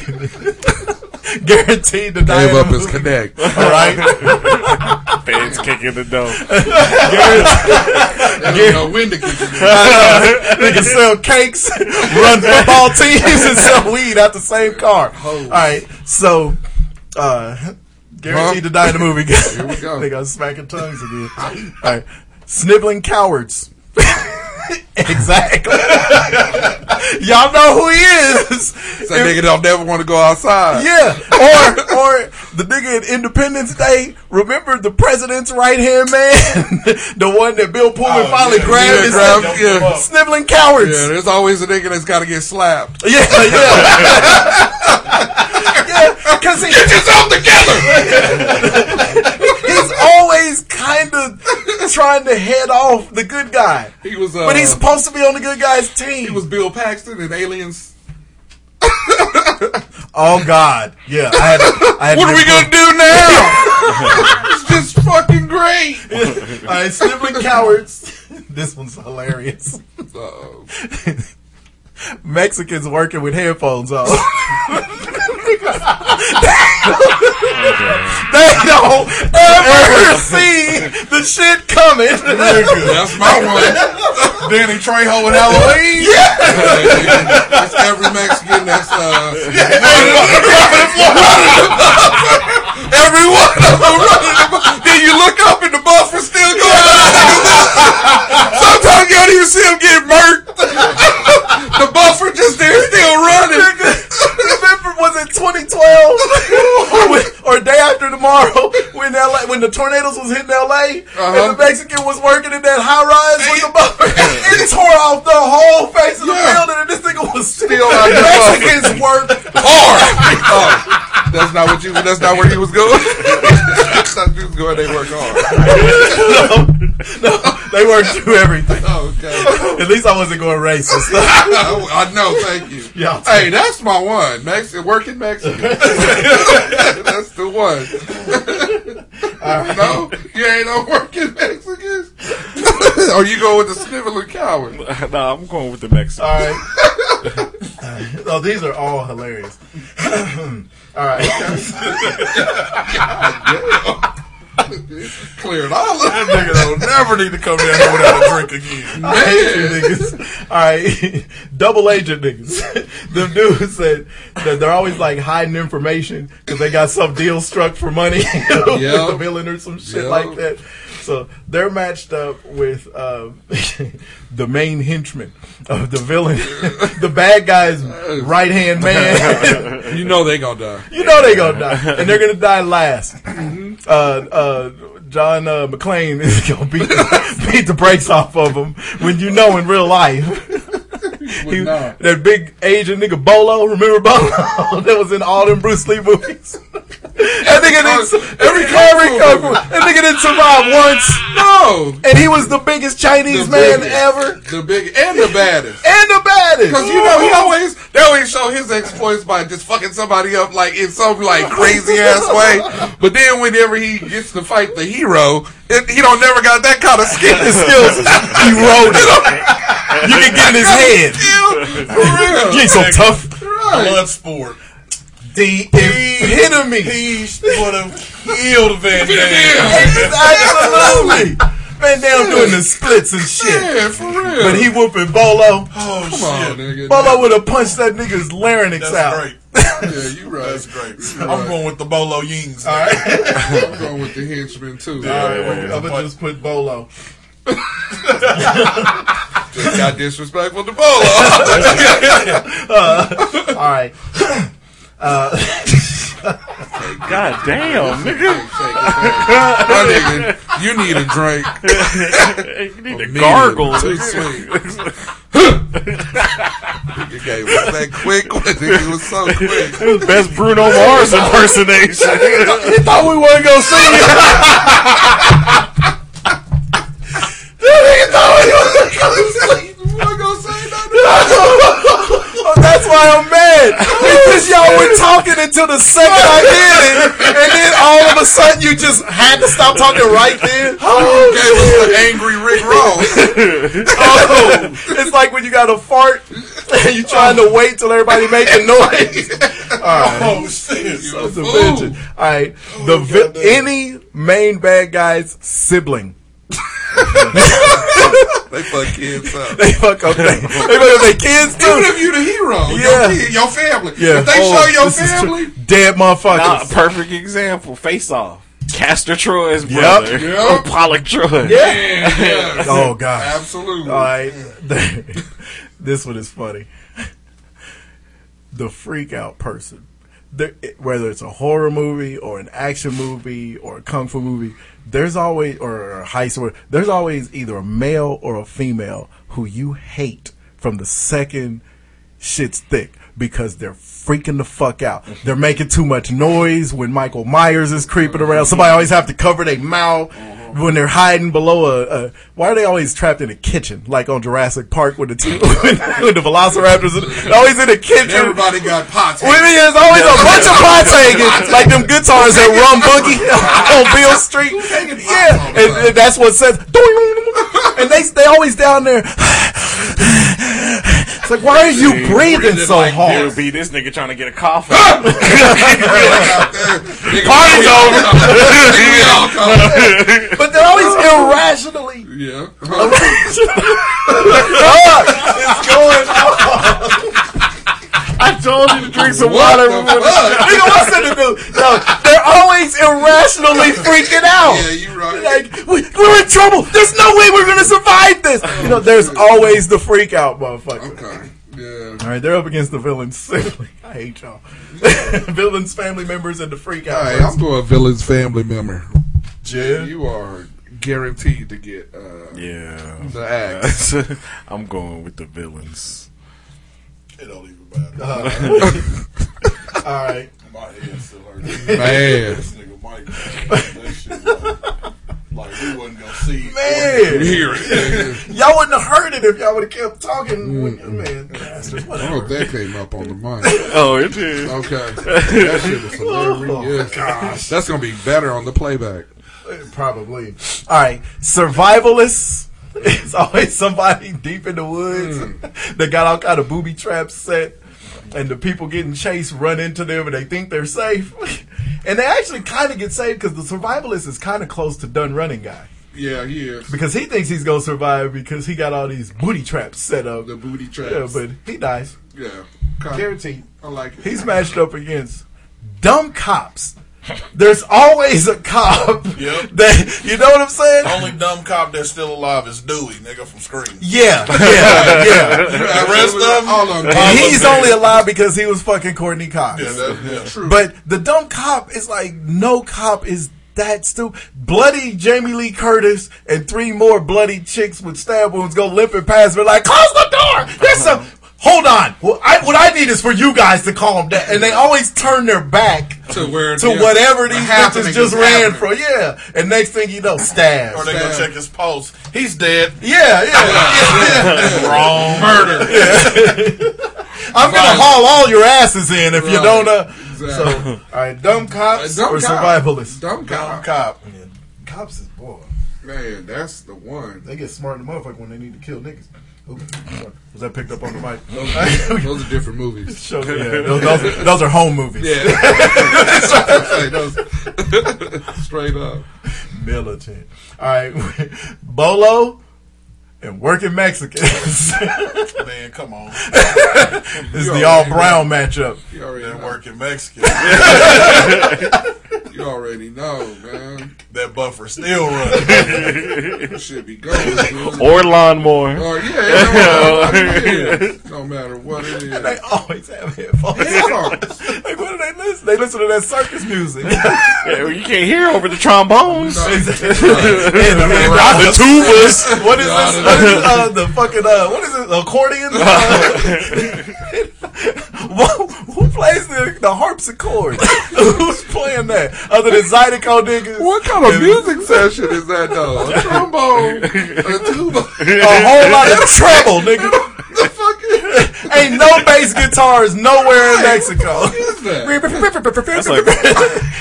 guaranteed to die. Gave in up the his movie. connect. All right, Fans kicking the door. I don't know when to kick it. nigga sell cakes, run football teams, and sell weed out the same car. All right, so uh, guaranteed to die in the movie. Here we go. Nigga, I'm smacking tongues again. All right, sniveling cowards. exactly. Y'all know who he is. That nigga don't never want to go outside. Yeah, or or the nigga at Independence Day. Remember the president's right hand man, the one that Bill Pullman Oh, finally yeah, grabbed. yeah, grabbed- yeah. Sniveling cowards. Yeah, there's always a nigga that's got to get slapped. Yeah, yeah. yeah, because he, Get yourself together. he's always kind of trying to head off the good guy. He was. Uh, But he's supposed to be on the good guy's team. He was Bill Paxton in Aliens. oh, God. Yeah. I had, I had What are we gonna do now? it's just fucking great. All right, sniveling cowards. This one's hilarious. Mexicans working with headphones on. They don't ever see the shit coming. That's my one. Danny Trejo and Halloween. Yeah, That's every Mexican that's uh every one of them running the Then you look up and the buffer still going. Sometimes you don't even see him get murked. the buffer just there still running. Was it 2012 When- or day after tomorrow when LA when the tornadoes was hitting LA and uh-huh. the Mexican was working in that high rise with the buffer? It tore off the whole face of the building, and this nigga was still out. Mexicans work Hard. Oh, that's not what you. That's not where he was going. that's not where he was going. They work hard. no, they work through everything. Oh, okay. At least I wasn't going racist. I know. Thank you. Yeah. Hey, that's my one. Mexican working Mexican. that's the one. No, you ain't no working Mexicans. or you go with the sniveling coward? nah, I'm going with the Mexican. All right. oh, these are all hilarious. all right. Cleared all of That nigga don't never need to come down here without a drink again. You niggas. All right, double agent niggas. Them dudes said that they're always like hiding information because they got some deal struck for money with Yep. the villain or some shit Yep. like that. So they're matched up with uh, the main henchman of the villain, the bad guy's right hand man. You know they gonna die. You know they gonna die, and they're gonna die last. Uh, uh, John uh, McClane is gonna beat the, beat the brakes off of him when you know in real life. He- not. that big Asian nigga Bolo, remember Bolo? that was in all them Bruce Lee movies. that nigga didn't, Every every kung that nigga didn't survive once, No, and he was the biggest Chinese The man biggest. ever, the big and the baddest. and the baddest. Because you know he always they always show his exploits by just fucking somebody up like in some like crazy ass way. But then whenever he gets to fight the hero, it, he don't never got that kind of skill. skills, he wrote it. You can get in his head. For real. You ain't so tough. Blood sport. The epitome. He would have killed Van Damme. Absolutely. Van Damme doing the splits and shit. Yeah, for real. But he whooping Bolo. Oh, Come on, shit. nigga. Bolo would have punched that nigga's larynx That's out. great. Yeah, you right. That's great. I'm going with the Bolo Yeungs. All right. I'm going with the henchman too. All right. I'm going to just put Bolo. Just got disrespectful to Bolo. Uh, all right. Uh, God damn, nigga. My nigga, you need a drink. you need to Immediately. gargle. Too sweet. Nigga gave us that quick. Nigga was so quick. Best Bruno Mars impersonation. He thought we weren't going to see you. He thought we weren't going to see you. You wasn't gonna say nothing. Oh, that's why I'm Because y'all were talking until the second I did it, and then all of a sudden you just had to stop talking right then. Oh, you gave us the angry Rick Ross. Oh, it's like when you got a fart and you trying to wait till everybody make a noise. All right. Oh, shit. Bitch. All right. The oh, vi- any main bad guy's sibling. They fuck kids up. They fuck up. They, they fuck up their kids Even if you're the hero, Yeah. your, kid, your family. Yeah. If they Oh, show your this is family, Dead motherfuckers. Nah, perfect example. Face off. Castor Troy's brother. Yep. Or Pollux Troy. Yeah. yeah, yeah. Oh god. absolutely. All right. this one is funny. The freak out person. There, whether it's a horror movie or an action movie or a kung fu movie, there's always or a heist or there's always either a male or a female who you hate from the second shit's thick because they're freaking the fuck out. They're making too much noise when Michael Myers is creeping around. Somebody always have to cover their mouth mm-hmm. When they're hiding below a, a. Why are they always trapped in a kitchen like on Jurassic Park with the two, with the Velociraptors? Always in the kitchen. Everybody got pots. Me, there's always a bunch of pots hanging, like them guitars at Rum Boogie on Beale Street. Yeah, and, and that's what says. And they they always down there. It's like, why are you breathing so It hard? would be this nigga trying to get a coffin. Party's over. But they're always irrationally. Yeah. it's going on. I told you to drink some What water. the before the- fuck? Nigga, what's in the news? No, they're always irrationally freaking out. Yeah, you're right. Like, we, we're in trouble. There's no way we're gonna survive this. You know, there's always the freak out, motherfucker. Okay. Yeah. All right, they're up against the villains. Simply, I hate y'all. villains, family members, and the freak out. Hey, I'm doing Villain's family member. Jim. You are guaranteed to get uh, Yeah. the axe. I'm going with the villains. It don't even matter. All right. My head still hurts. Man. This nigga Mike, that shit like, like we wasn't gonna see. Man. Hear it. Y'all wouldn't have heard it if y'all would have kept talking. when- Man, bastards, Oh, whatever. that came up on the mic. Oh, it did. Okay. That shit is Oh, hilarious. gosh. That's going to be better on the playback. Probably. All right. Survivalists. It's always somebody deep in the woods mm. that got all kind of booby traps set, and the people getting chased run into them, and they think they're safe, and they actually kind of get saved because the survivalist is kind of close to done running guy Yeah, he is. because he thinks he's gonna survive because he got all these booty traps set up. The booty traps. Yeah, but he dies Yeah. Okay. guaranteed. I like it. He's matched up against dumb cops. There's always a cop Yep. that you know what I'm saying. Only dumb cop that's still alive is Dewey, nigga from Scream. Yeah, yeah, yeah. The rest of them, All of them. He's only alive because he was fucking Courteney Cox. Yeah, that, yeah. True. But the dumb cop is like no cop is that stupid. Bloody Jamie Lee Curtis and three more bloody chicks with stab wounds go limping past me like, close the door. There's some. Hold on. Well, I, what I need is for you guys to calm down. And they always turn their back to where to yeah, whatever these happening bitches just ran happening. from. Yeah. And next thing you know, stab. Or they go check his pulse. He's dead. Yeah, yeah, yeah. Wrong. Murder. I'm gonna haul all your asses in if you don't. Uh, Exactly. So, all right, dumb cops Dumb or cop. survivalists. Dumb Dumb cop. cop. Cops is boy. Man, that's the one. They get smart in the motherfucker when they need to kill niggas. Was that picked up on the mic? Those, those are different movies. Yeah, those, those, those are home movies. Yeah. Straight up. Militant. All right, Bolo and working Mexicans Man, come on. This is the all brown matchup. You already know. working Mexican. You already know, man. that buffer still running. That should be going. dude. Or lawnmower. Or yeah, yeah, yeah. no matter what it is. And they always have headphones. Headphones. like, what do they listen? They listen to that circus music. Yeah, you can't hear over the trombones. And- and- The tubas. What is this? What is uh, the fucking uh, what is it? Accordion? Uh, who plays the, the harpsichord? Who's playing that? Other than Zydeco niggas? What kind of music session is that though? A trombone, a tuba. A whole lot of treble, nigga. The fuck is Ain't no bass guitars nowhere in Mexico. is that?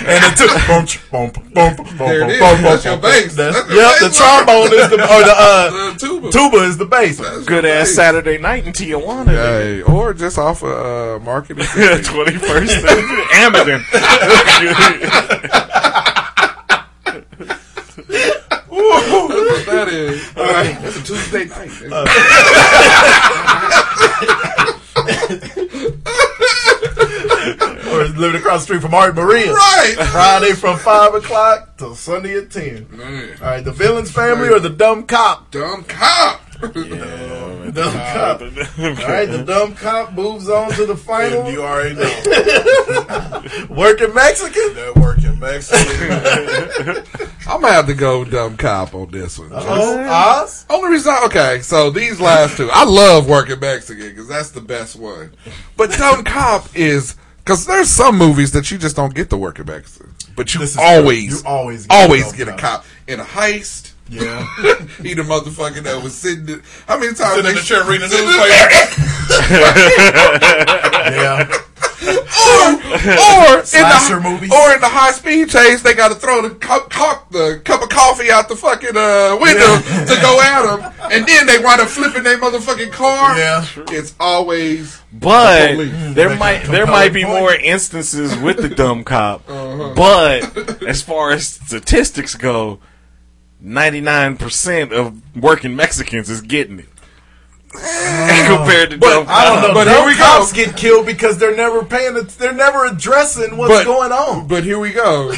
and the two, boom, ch- boom, boom, boom, boom, There it is. boom, boom, That's your bass. That's- That's Yep, bass the trombone is the or the uh, The tuba. tuba is the bass. Good ass Saturday night in Tijuana. Hey, or just off of uh, marketing. Twenty first Amazon. That's what that is. That's a Tuesday night. or living across the street from Art Maria. right. Friday from five o'clock till Sunday at ten. Man, All right, the villain's family or the dumb cop? dumb cop. Dumb cop. All right, the dumb cop moves on to the And final. you already know. Working Mexican. That working Mexican. I'm gonna have to go dumb cop on this one. Oh, Oz. Only reason, I, okay, so these last two, I love working Mexican because that's the best one. But dumb cop is because there's some movies that you just don't get the working Mexican, but you always, true. You always get always a get dumb a cop. cop in a heist. Yeah. he the motherfucker that was sitting. in- How many times Sitting they in the chair reading the sitting newspaper. Yeah. or in Slasher the movies. or in the high speed chase, they got to throw the cup, cup, the cup of coffee out the fucking uh, window to go at them, and then they wind up flipping their motherfucking car. Yeah. it's always But the there might there might be point. more instances with the dumb cop. Uh-huh. But as far as statistics go, ninety nine percent of working Mexicans is getting it. compared to dumb I don't know. But here we go. cops get killed because they're never paying. They're never addressing what's But- going on. But here we go.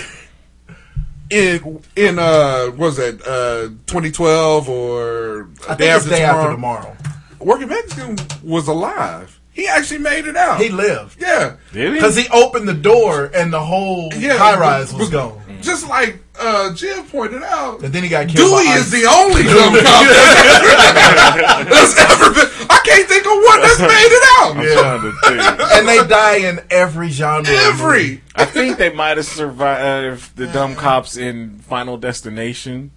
In in uh, what was that uh, 2012 or I think it's day after tomorrow. Working Mexican was alive. He actually made it out. He lived yeah, Did he? because he opened the door and the whole yeah. high rise was but- gone. Just like uh, Jim pointed out, And then he got killed. Dewey is ICE. the only dumb cop that's, that's ever been. I can't think of one that's made it out. I'm trying to think. and they die in every genre. Every. I think they might have survived the dumb cops in Final Destination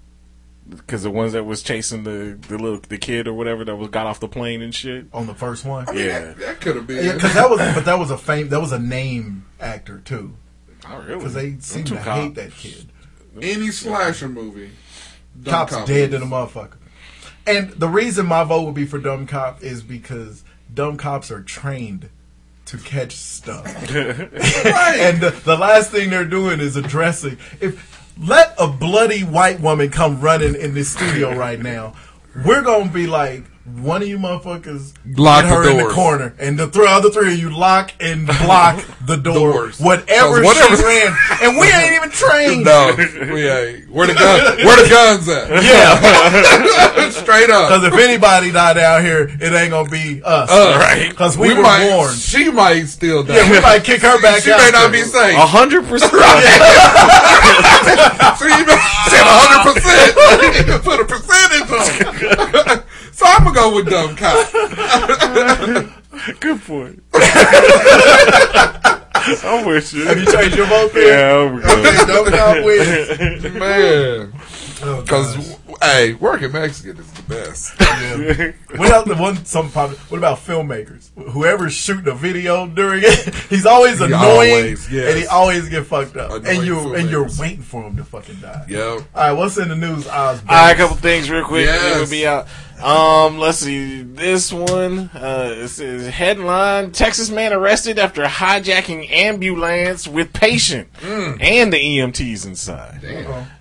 because the ones that was chasing the the little the kid or whatever that was got off the plane and shit. on the first one. I mean, Yeah. that, that could have been. Yeah, because that was, but that was a fame. That was a name actor too, Oh, really? because they seem to cops. hate that kid. Any slasher movie. dumb Cop's cop dead to movies. the motherfucker. And the reason my vote would be for dumb cop is because dumb cops are trained to catch stuff. and the, the last thing they're doing is addressing if let a bloody white woman come running in this studio right now, we're gonna be like one of you motherfuckers Lock get her the in the corner, and the three other three of you lock and block the door, Doors. whatever, 'Cause whatever- she ran, and we ain't even trained. No, we ain't. Where the gun? Where the guns at? Yeah. Straight up. Because if anybody died out here, it ain't gonna be us. Uh, Right. Because we, were might, born. She might still die. Yeah, we might kick her back she out. may not be safe. A hundred percent. so you said hundred percent. Put a percentage on. It. so I'm gonna go with dumb cop. Good point. I'm with you. Have you changed your vote there? Yeah, I'm good. Dumb cop wins. Man, because gosh. hey, working Mexican is the best. Yeah. What about the one? Some pop- What about filmmakers? Whoever's shooting a video during it, he's always He annoying, always, yes. and he always get fucked up. Annoying and you and you're waiting for him to fucking die. Yep. All right, what's in the news? Oz? All right, a couple things real quick. Yes. It will be out. Um, let's see. This one, uh, it says headline: Texas man arrested after hijacking ambulance with patient and the EMTs inside.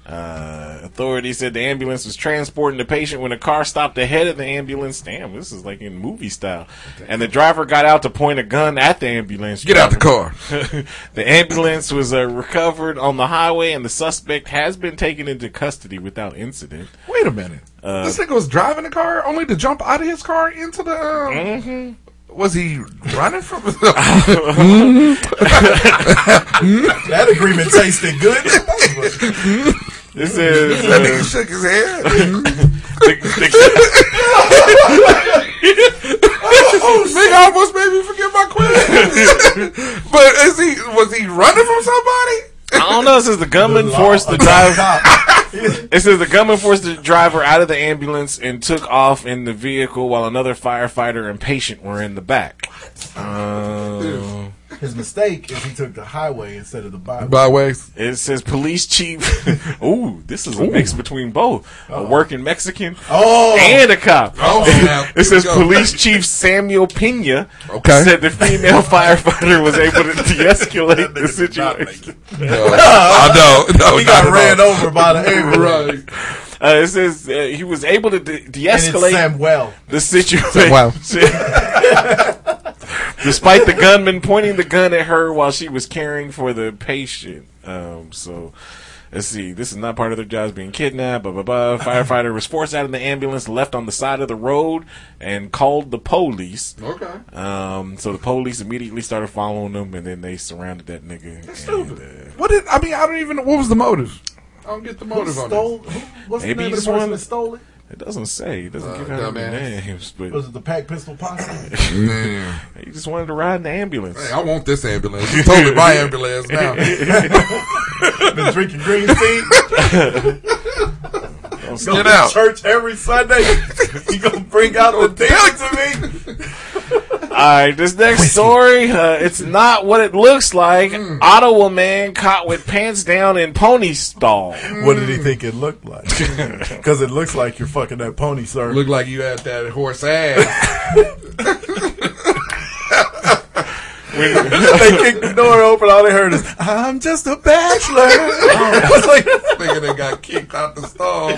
Uh, authorities said the ambulance was transporting the patient when a car stopped ahead of the ambulance. Damn, this is like in movie style. And the driver got out to point a gun at the ambulance. Get out the car. the ambulance was uh, recovered on the highway, and the suspect has been taken into custody without incident. Wait a minute. Uh, this nigga was driving the car only to jump out of his car into the. Um, Mm-hmm. Was he running from? That agreement tasted good. This is that nigga uh, shook his head. the, nigga almost made me forget my question. but is he? Was he running from somebody? I don't know. Since the gunman forced the driver. It says the gunman forced the driver out of the ambulance and took off in the vehicle while another firefighter and patient were in the back. Um, His mistake is he took the highway instead of the byway. Byways. it says police chief. Ooh, this is a mix between both a working Mexican Oh, and a cop. Oh, snap. It says Here we go. police chief Samuel Pena Okay. said the female firefighter was able to de-escalate the situation. No, I know. No, he not got ran all. over by the ambulance. Right. Uh, it says uh, he was able to de- And it's de-escalate Samuel. the situation. Wow. Despite the gunman pointing the gun at her while she was caring for the patient. Um, so, let's see. This is not part of their jobs being kidnapped. Blah, blah, blah. Firefighter was forced out of the ambulance, left on the side of the road, and called the police. Okay. Um, so the police immediately started following them, and then they surrounded that nigga. and, uh, What did I mean? I don't even. Know what was the motive? I don't get the Who motive on stole? Who, what's Maybe the name of the person that stole it? It doesn't say. It doesn't Uh, give out any dumbass. names, but Was it the Pack Pistol Posse? Man, he just wanted to ride in the ambulance. hey, I want this ambulance. You totally my ambulance now. Been drinking green tea. Go Get to out. church every Sunday. You gonna bring out the demons to me? right, this next story, uh, it's not what it looks like. Ottawa man caught with pants down in pony stall. What did he think it looked like? Because it looks like you're fucking that pony, sir. Look like you had that horse ass. they kicked the door open. All they heard is, "I'm just a bachelor." I was like, Nigga that got kicked out the stall.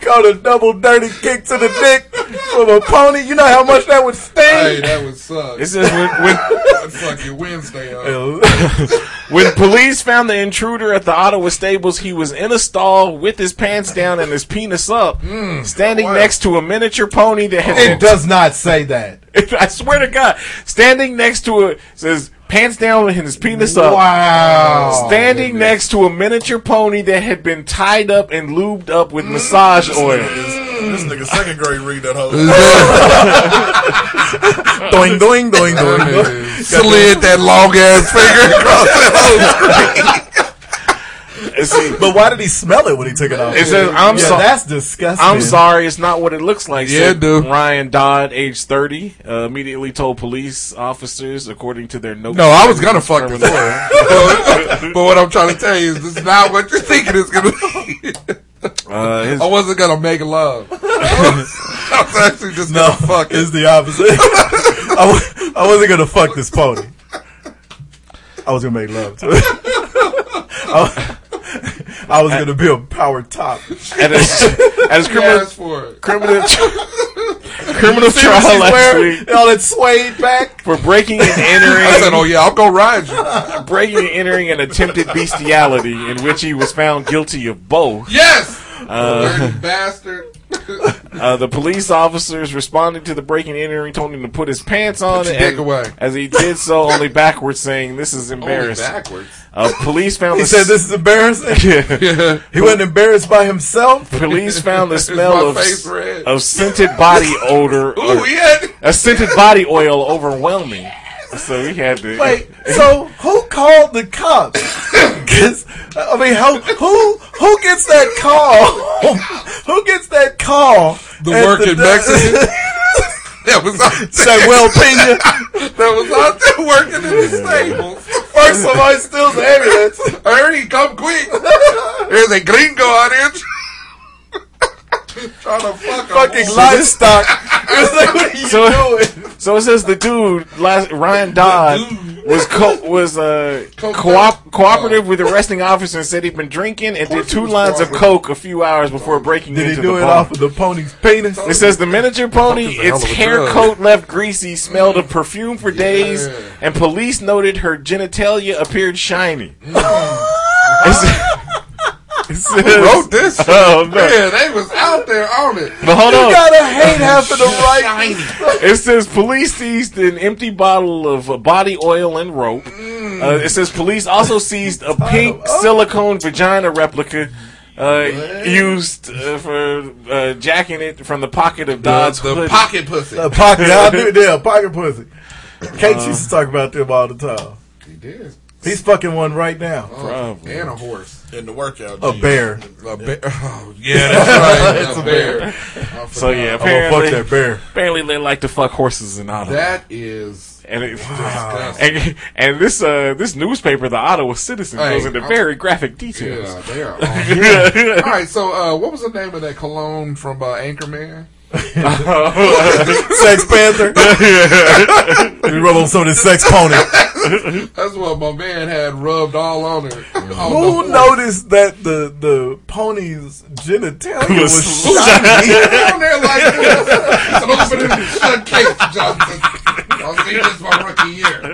Caught a double dirty kick to the dick from a pony. You know how much that would hey, that would suck. It says when, when, That's like your Wednesday. Huh? when police found the intruder at the Ottawa stables, he was in a stall with his pants down and his penis up, mm. standing next to a miniature pony that had It been does not say that. I swear to God, standing next to it says pants down and his penis up. Wow. Standing next to a miniature pony that had been tied up and lubed up with mm. massage oil. This nigga second grade read that whole. doing, doing, doing, doing. Nigga Slid that long ass finger across that whole And see, But why did he smell it when he took it off? It says, I'm yeah, so- that's disgusting. I'm sorry, it's not what it looks like. Yeah, said dude. Ryan Dodd, age 30, uh, immediately told police officers, according to their notes. No, I was gonna fuck this whore. but what I'm trying to tell you is this is not what you're thinking it's gonna be. Uh, his, I wasn't gonna make love. I was actually just No, gonna fuck it. it's the opposite. I, w- I wasn't gonna fuck this pony. I was gonna make love to it. I, I was gonna be a power top. at his, at his You criminal, asked for it. criminal, criminal trial she's last wearing? week All that suede back. for breaking and entering. I said, "Oh yeah, I'll go ride you." breaking and entering an attempted bestiality in which he was found guilty of both. Yes, uh, dirty bastard. Uh, the police officers responding to the breaking and entering told him to put his pants on your and- dick away. as he did so only backwards saying this is embarrassing. backwards. Uh, police found He the said this is embarrassing. Yeah. He wasn't embarrassed by himself. Police found the smell of, face red? of scented body odor, Ooh, or- he had. a scented body oil overwhelming. So he had to. Wait, so who called the cops? 'Cause, I mean, how, who who gets that call? who gets that call? The at working Mexican that was out there, Samuel Pena. that was out there working in the stables. First somebody steals the ambulance. Hurry, come quick! There's a gringo out here trying to fuck a Fucking woman. livestock. It's like, what are you So- doing? So it says the dude, last, Ryan Dodd, was co- was uh, Coke co-op- up? cooperative with the arresting officer and said he'd been drinking and did two lines of coke a few hours before breaking Did into he do the it bar. off of the pony's penis? It says the miniature pony, Coke is a hell its hair drug. coat left greasy, smelled of perfume for days, and police noted her genitalia appeared shiny. Says- Who wrote this? Oh, no. Man, they was out there on it. But hold You on. gotta hate half of the right. It says police seized an empty bottle of uh, body oil and rope. Mm. Uh, it says police also seized a pink silicone vagina replica uh, used uh, for uh, jacking it from the pocket of Dodd's the hood. pocket pussy. A pocket, I'll do it there, pocket pussy. Kate used to talk about them all the time. He did. He's fucking one right now. Probably. And a horse. In the workout. A bear. A bear. Oh, yeah, that's right. It's a a bear. So yeah, I'm gonna fuck apparently, that bear. apparently they like to fuck horses in Ottawa. That is and, it, disgusting. and and this uh this newspaper, the Ottawa Citizen, Hey, goes into I'm- very graphic details. Yeah, they are. awful. All right, so uh, what was the name of that cologne from uh, Anchorman? Sex Panther. we rub on some of this sex pony. That's what my man had rubbed all on her. Mm-hmm. On Who the- noticed that the the pony's genitalia Was was Who's shiny? down there like this? It's an open and shut case, Johnson. I'll see this my rookie year.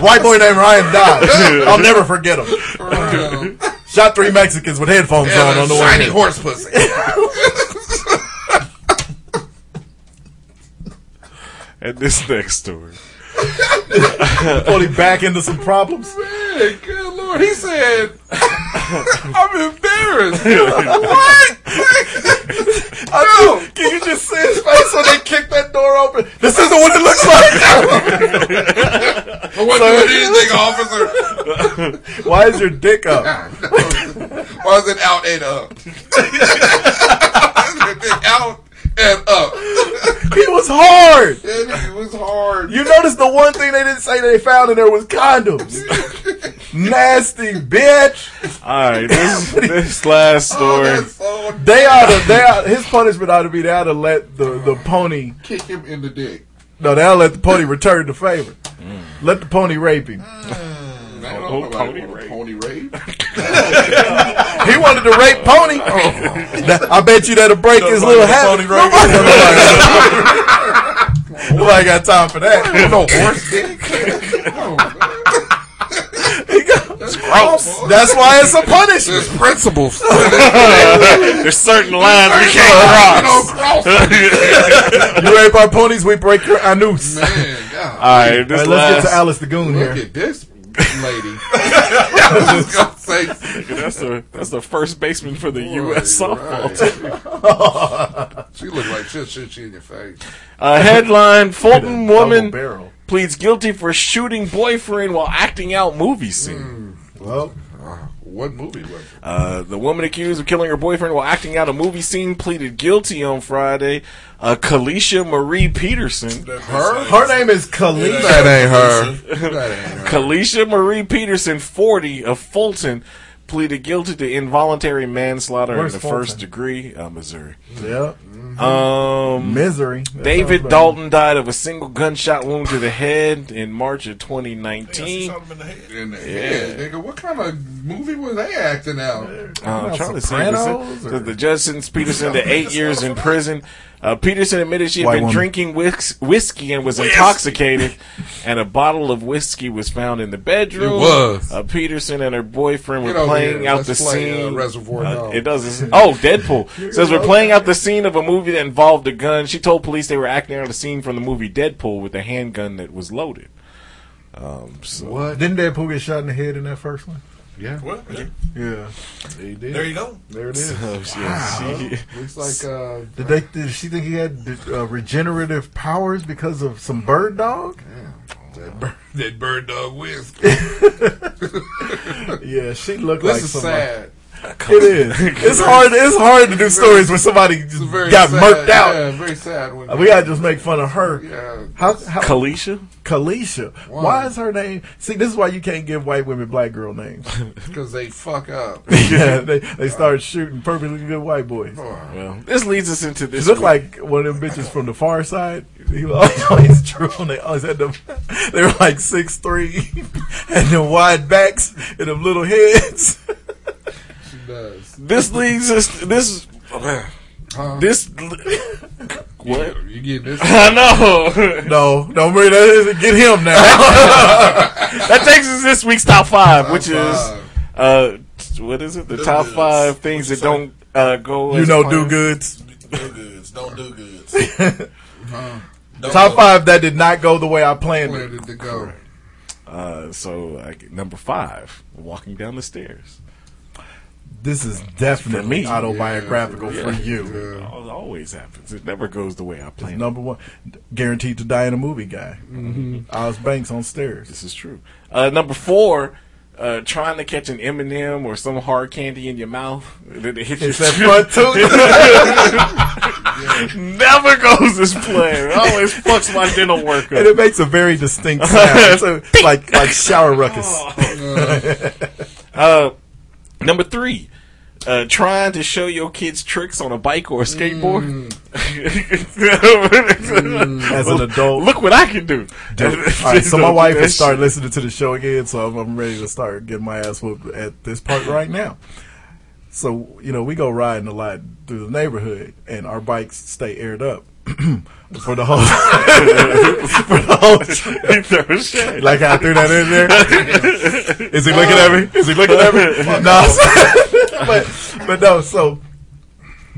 White boy named Ryan Dodd. I'll never forget him. Shot three Mexicans with headphones on on a the shiny way. horse pussy. And this next story. Only back into some problems. Man, good lord. He said, I'm embarrassed. what? I mean, can you just see his face when they kick that door open? This isn't what it looks like. I wasn't doing anything, officer. Why is your dick up? Why is it out and up? It out and up. He was hard. It was hard. You notice the one thing they didn't say they found in there was condoms. Nasty bitch. All right, this, this last oh, story. So They ought to. They ought, his punishment ought to be they ought to let the the pony. kick him in the dick. No, they ought to let the pony return the favor. Mm. Let the pony rape him. Mm. Oh, I don't Oh, know pony rape. Pony rape. He wanted to rape pony. Oh. That- I bet you that'll break his little habit. Nobody got time for that. No horse dick. Gross. That's why it's a punishment. There's principles. There's certain lines we can't Don't cross. cross. You rape our ponies, we break your anus. Man, God. All right, this All right, let's get to. Alice the Goon Look here. at this lady. I was just gonna say. That's the that's the first baseman for the U.S. Right, softball team. She looked like shit, shit, she in your face. Uh, headline: Fulton Double woman barrel. pleads guilty for shooting boyfriend while acting out movie scene. Well, What movie was it? Uh, the woman accused of killing her boyfriend while acting out a movie scene pleaded guilty on Friday. Uh, Kalisha Marie Peterson. Her? her name is Khalid. That ain't her. That ain't her. Kalisha Marie Peterson, 40, of Fulton, pleaded guilty to involuntary manslaughter Where's in the Fulton? first degree, uh, Missouri. Yeah. Um, Misery. That David sounds bad. Dalton died of a single gunshot wound to the head in March of 2019. Uh, In the head, nigga. What kind of movie was they acting out? Uh, I'm trying to see. Sopranos, The, or- the judge sentenced Peterson to eight years in prison. Uh, Peterson admitted she had White been woman. drinking whis- whiskey and was intoxicated, and a bottle of whiskey was found in the bedroom. It was. Uh, Peterson and her boyfriend were playing here. out Let's the play, uh, scene. Reservoir Uh, Dogs. it does. this- Oh, Deadpool says we're playing out the scene of a movie that involved a gun. She told police they were acting out a scene from the movie Deadpool with a handgun that was loaded. Um, so What? Didn't Deadpool get shot in the head in that first one? Yeah. What? Yeah. He did. There you go. There it is. Oh, yeah, she- Looks like uh, Did they? Did she think he had uh, regenerative powers because of some bird dog? that bird, that bird dog whisk. Yeah, she looked This like is somebody. sad. It is. It's hard. It's hard to do stories where somebody just got sad. murked out. Yeah, very sad. When We gotta just make fun of her. Yeah. How? how Kalisha. Kalisha. Why? Why is her name? See, this is why you can't give white women black girl names. Because they fuck up. yeah, they they started shooting perfectly good white boys. Well, this leads us into She this. looked week. like one of them bitches from the far side. He was always, always drew on. They always had them. They were like six three, and them wide backs and them little heads. She does. this leads us. This. Huh? This. What? You get this? I know. No, don't worry. That is, get him now. that takes us this week's top five, which is uh, what is it? The top goods. five things that don't uh, go. you as know, planned. do goods. Do goods. Don't do goods. Don't Top go- five that did not go the way I planned Where it. did it go? Uh, so I, number five, walking down the stairs. This is definitely me. autobiographical Yeah. for you. It always happens. It never goes the way I planned. Number one, guaranteed to die in a movie guy. Oz Banks on stairs. This is true. Uh, number four, uh, trying to catch an M and m or some hard candy in your mouth. Then it hits It's your front tooth. Never goes as planned. It always fucks my dental work and it makes a very distinct sound. It's a- like like shower ruckus. Uh, number three, uh, trying to show your kids tricks on a bike or a skateboard. As an adult. look what I can do. All right, so my wife has started listening to the show again, so I'm, I'm ready to start getting my ass whooped at this part right now. So you know, we go riding a lot through the neighborhood, and our bikes stay aired up for the whole for the whole trip. Like I threw that in there. Is he looking at me? Is he looking at me? No, but but no. So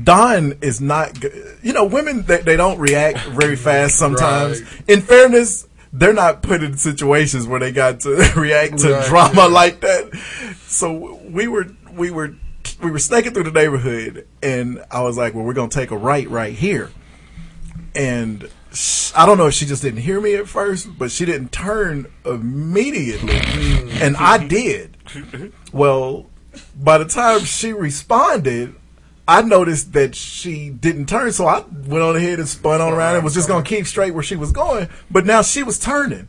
Don is not. You know, women they, they don't react very fast sometimes. Right. In fairness, they're not put in situations where they got to react to Right, drama yeah. like that. So we were we were we were snaking through the neighborhood, and I was like, "Well, we're gonna take a right right here." And sh- I don't know if she just didn't hear me at first, but she didn't turn immediately, hmm. and I did. Well, by the time she responded, I noticed that she didn't turn, so I went on ahead and spun on around and was just going to keep straight where she was going. But now she was turning.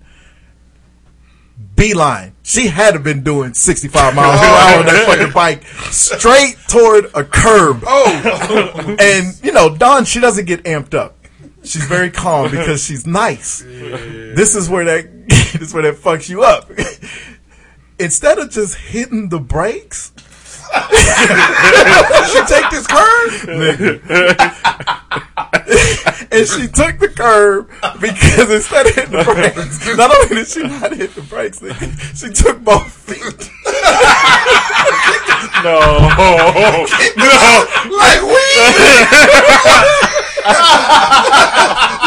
Beeline. She had to have been doing 65 miles per hour on that fucking bike, straight toward a curb. Oh, And, you know, Don, she doesn't get amped up. She's very calm because she's nice. This is where that this is where that fucks you up. Instead of just hitting the brakes, she take this curve. and she took the curb because instead of hitting the brakes, not only did she not hit the brakes, nigga, she took both feet. No, no. like weed.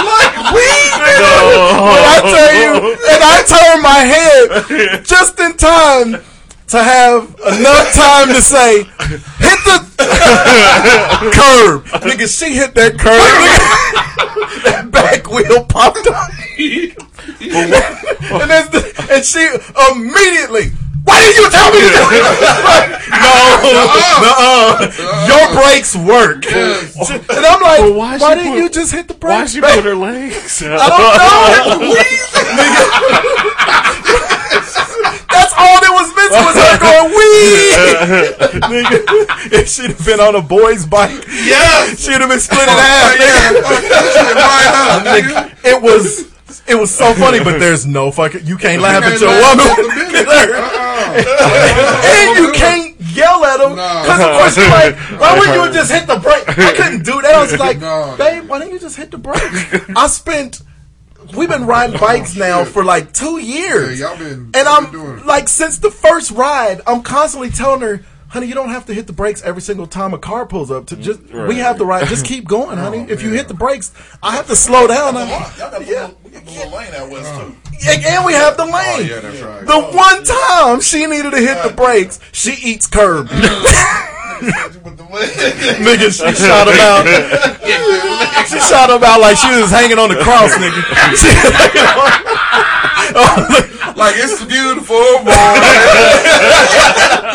like weed. But I tell you, and I turn my head just in time to have enough time to say, hit the curb. Nigga, she hit that curb. That back wheel popped up. and, that's the, and she immediately, why didn't you tell me to do it? no, no, your brakes work. And I'm like, But why, why she didn't put- you just hit the brakes? Why she babe?" put her legs? I don't know. That's all that was missing was her going wee. Nigga, if she'd have been on a boy's bike, Yeah. she'd have been split in half. Yeah. Nigga, it was. It was so funny, but there's no fucking. You can't laugh at your woman, minute. and you can't yell at them because of course you're like, why wouldn't you just hit the brake? I couldn't do that. I was like, No. babe, why didn't you just hit the brake? I spent. We've been riding bikes now for like two years. Yeah, y'all been- and I'm like, since the first ride, I'm constantly telling her, honey, you don't have to hit the brakes every single time a car pulls up. To just, we have the right. Just keep going, honey. if you hit the brakes, I have to slow down. Y'all got the little, we got the little lane out west too. and, and we have the lane. Oh, yeah, that's right. The oh, one time she needed to hit the brakes, she eats curb. With the lane. nigga, she shot him out. she shot him out like she was hanging on the cross, nigga. She- Like it's beautiful, boy.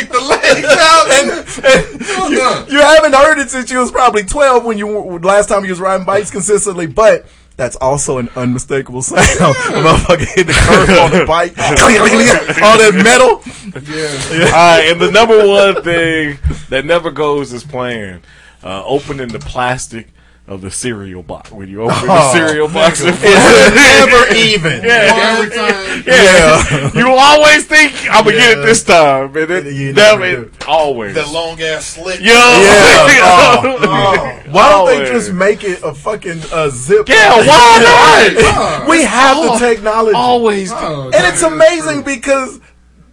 The legs out. and, and you, you haven't heard it since you was probably 12 when you last time you was riding bikes consistently, but that's also an unmistakable sound. A motherfucker hit the curb on the bike. All that metal. Yeah. All right, and the number one thing that never goes is playing uh, opening the plastic of the cereal box. When you open the Oh, cereal box, in It's never even. yeah, Every time. yeah. you always think I'm gonna get it this time, and it You never, never it, always. That long ass slick. Yo, Yeah. Oh. Why don't they just make it a fucking uh, zip? Yeah, why not? we have the technology. always. Oh, and it's amazing because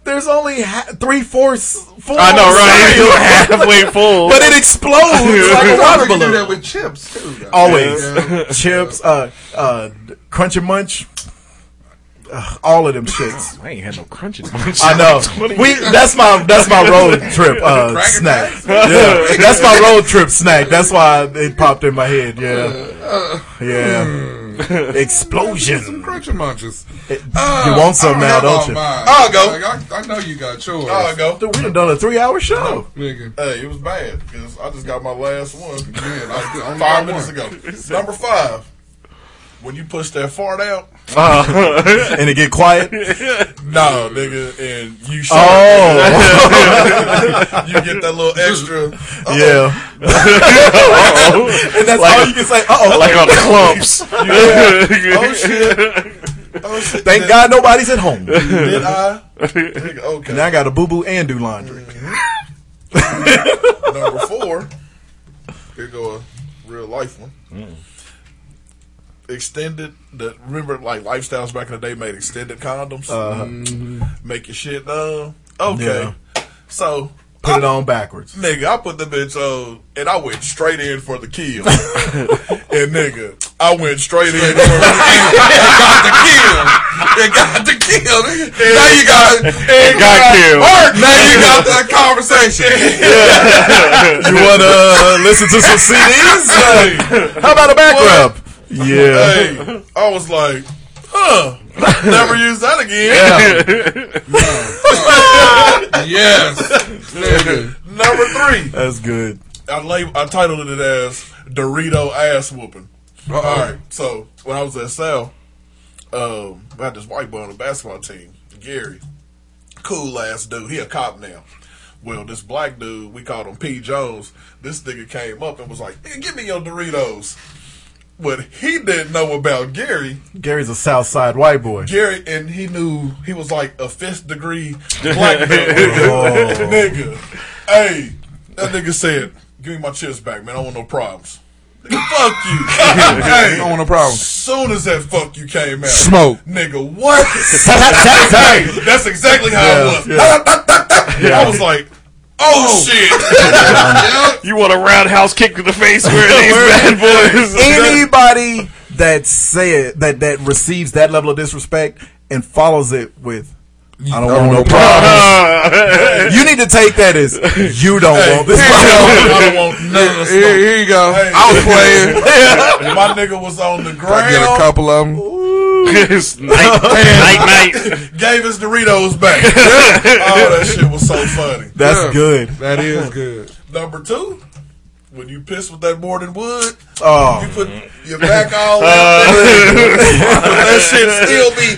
there's only ha- three fourths full. I know, right? cereal. You're halfway full. but it explodes like a You water can do balloon. that with chips too. though. Always Yeah. chips, uh, uh, crunch and munch, Ugh, all of them shits. I ain't had no crunching. munch. I know. We that's my that's my road trip uh, snack. Yeah, that's my road trip snack. That's why it popped in my head. Yeah, yeah. Some Explosion. crunching munches. Uh, you want some I now, have don't all you? mine. I'll go. Like, I, I know you got yours. I'll go. Dude, we done done a three hour show. Nigga. Hey, it was bad because I just got my last one Man, I five minutes one. ago. Number five. When you push that fart out, and it get quiet. no, nigga, and you show Oh, you get that little extra. yeah. and that's all you can say. Uh oh. like on the clumps. Oh shit! Oh shit! Thank God nobody's at home. Did I? Okay. Now I got a boo boo and do laundry. Number four. Here go a real life one. Extended the remember like lifestyles back in the day made extended condoms. Make your shit done. Okay. Yeah. So Put it on backwards. Nigga, I put the bitch on and I went straight in for the kill. and nigga, I went straight in for the It got the kill. It got the kill. nigga. Now you got it got killed. Work. Now you got the conversation. You want to uh, listen to some CDs? Uh, how about a back rub? Yeah. Hey, I was like, huh. Never use that again. yes. Number three. That's good. I lab- I titled it as Dorito ass whooping. All right. So when I was at Sal, um, I had this white boy on the basketball team, Gary. Cool ass dude. He a cop now. Well, this black dude, we called him P. Jones. This nigga came up and was like, hey, "Give me your Doritos." What he didn't know about Gary, Gary's a South Side white boy. Gary, and he knew he was like a fifth degree black belt. Oh. nigga. Hey, that nigga said, "Give me my chips back, man. I don't want no problems." Nigga, fuck you. hey, I don't want no problem. Soon as that fuck you came out, Smoke. nigga. What? hey, that's exactly how it was. I was like, Oh, oh, shit. You want a roundhouse kick to the face where these bad boys? Anybody that said that that receives that level of disrespect and follows it with I don't want no problems. You need to take that as you don't want this. I don't want none of the smoke. Here, here you go. Hey. I was playing. My nigga was on the ground. I get a couple of them. night, night, night. Gave his Doritos back. oh, that shit was so funny. That's Yeah. good. That is good. Number two, when you piss with that Morton wood, Oh, you put your back all uh, up there, that shit still be.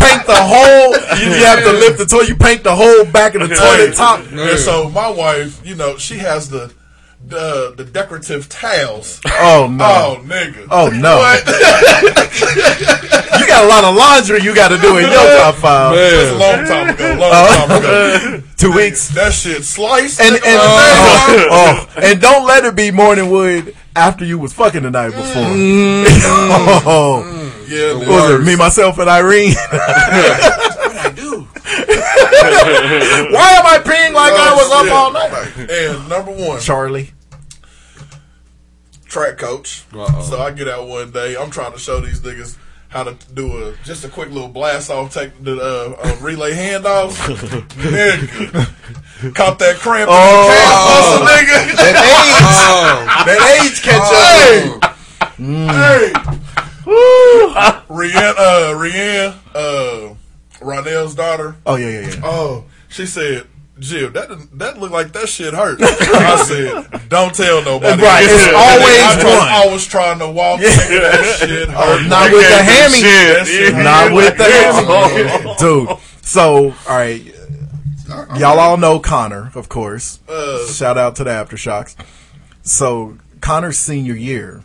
paint the whole. You have to lift the toilet. You paint the whole back of the toilet top. And so my wife, you know, she has the the, the decorative towels. Oh no. Oh, nigga. Oh, no. You got a lot of laundry you got to do in your top five. It's a long time ago. Long oh. time ago. Two weeks. That shit sliced. And and oh, oh, oh, and don't let it be morning wood after you was fucking the night before. Mm. oh, mm. yeah, what was it me, myself, and Irene? What I do. Why am I peeing like I was up all night? And number one, Charlie. Track coach. Uh-oh. So I get out one day. I'm trying to show these niggas how to do a just a quick little blast off, take the uh, uh, relay handoff. nigga, caught that cramp Oh. in the calf muscle, nigga. That age, that age catch up. Hey, Rihanna, uh, Rihanna, uh, Ronell's daughter. Oh yeah, yeah, yeah. Oh, she said. Jill, that that looked like that shit hurt. I said, "Don't tell nobody." Right, it's always I, one. I was trying to walk. nigga, That shit hurt. Not with the hammy. That shit Not hurt. with the hammy. Dude. So, all right. Y'all all know Connor, of course. Uh. Shout out to the Aftershocks. So, Connor's senior year,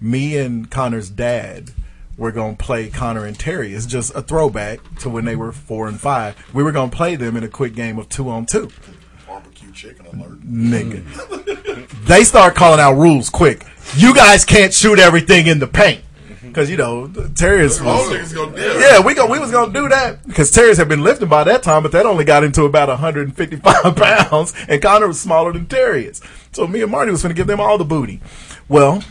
me and Connor's dad were going to play Connor and Terry. It's just a throwback to when they were four and five. We were going to play them in a quick game of two on two. Barbecue chicken alert. Nigga. they start calling out rules quick. You guys can't shoot everything in the paint. Mm-hmm. Because, you know, Terriers was. niggas gonna do Yeah, we go. We was gonna do that because Terriers had been lifting by that time, but that only got into about 155 pounds, and Connor was smaller than Terriers. So me and Marty was gonna give them all the booty. Well,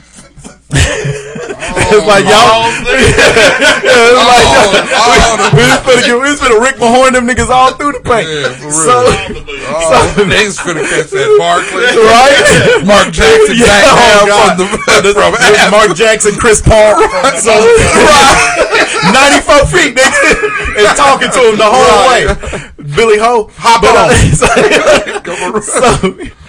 it's like y'all. Oh, yeah, it's like oh, we was finna get, we was finna Rick Mahorn them niggas all through the paint. Yeah, for real. So, Oh, niggas finna catch that Barkley. right? Mark Jackson Yeah, back oh, God. from the from Mark Jackson, Chris Paul. So, right. 94 feet, nigga. And talking to him the whole way. Billy Ho. Hop uh, on. so,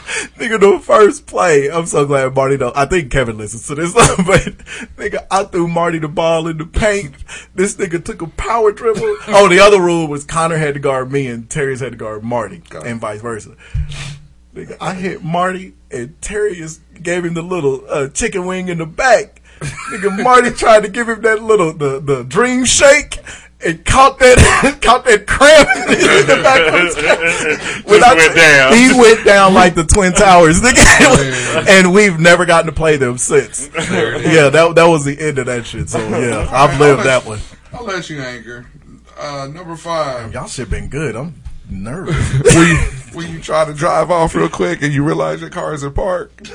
nigga, the first play, I'm so glad Marty don't. I think Kevin listens to this, but nigga, I threw Marty the ball in the paint. This nigga took a power dribble. Oh, the other rule was Connor had to guard me and Terry's had to guard Marty, and vice versa. Nigga, I hit Marty and Terry is, gave him the little uh, chicken wing in the back. Nigga, Marty tried to give him that little the, the dream shake and caught that caught that cramp in the back of his head. Without- went down. He went down like the Twin Towers, nigga. and we've never gotten to play them since. Yeah, that that was the end of that shit. So yeah, I've lived that one. I'll let you anchor. Uh, number five. Y'all shit been good. I'm nervous. when, you, when you try to drive off real quick and you realize your car is in park.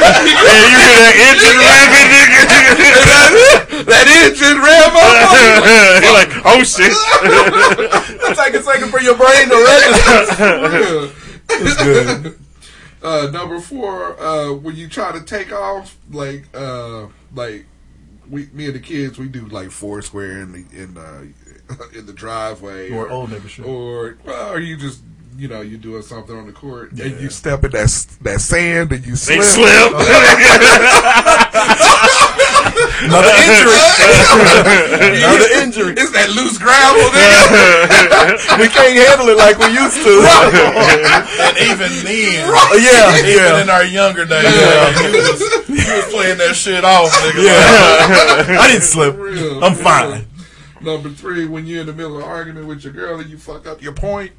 Yeah, you hear that engine revving, nigga. that engine rev up. You're like, oh shit. Take a second for your brain to register. It's good. Uh, number four, uh, when you try to take off, like, uh, like we, me and the kids, we do like four square in the in the in the driveway, Or old nigga shit. or well, or you just you know you doing something on the court and you step in that that sand and you slip. They slip. slip. Another injury. Another injury. It's that loose gravel, nigga. we can't handle it like we used to. and even then, Yeah, even yeah. in our younger days, you, was, you was playing that shit off, nigga. Yeah. I didn't slip. real. I'm fine. Number three, when you're in the middle of an argument with your girl and you fuck up your point,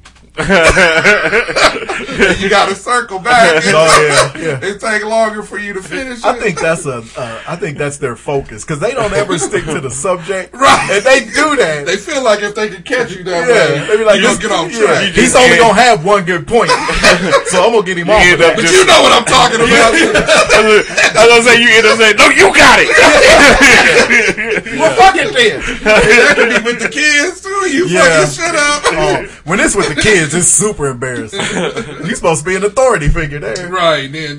you got to circle back. Oh, yeah, yeah. It take longer for you to finish. I it. think that's a. Uh, I think that's their focus because they don't ever stick to the subject. Right. And they do that. they feel like if they can catch you that yeah, way, they be like, you don't this- get off yeah, track. He's only gonna have one good point, so I'm gonna get him off. end of up that. But you know what I'm talking about. I was gonna say you end up saying, no, you got it. Well, fuck it then. that could be with the kids too. You Yeah. fucking shit up. Oh, when it's with the kids, it's super embarrassing. You supposed to be an authority figure there. Right, then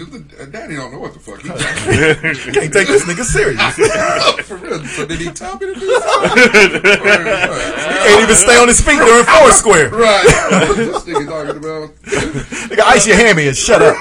daddy don't know what the fuck he talking Can't take this nigga serious. For real. So did he tell me to do something? Can't even stay on his feet during Foursquare. Right. this nigga talking about. Nigga, ice your hammy and shut up.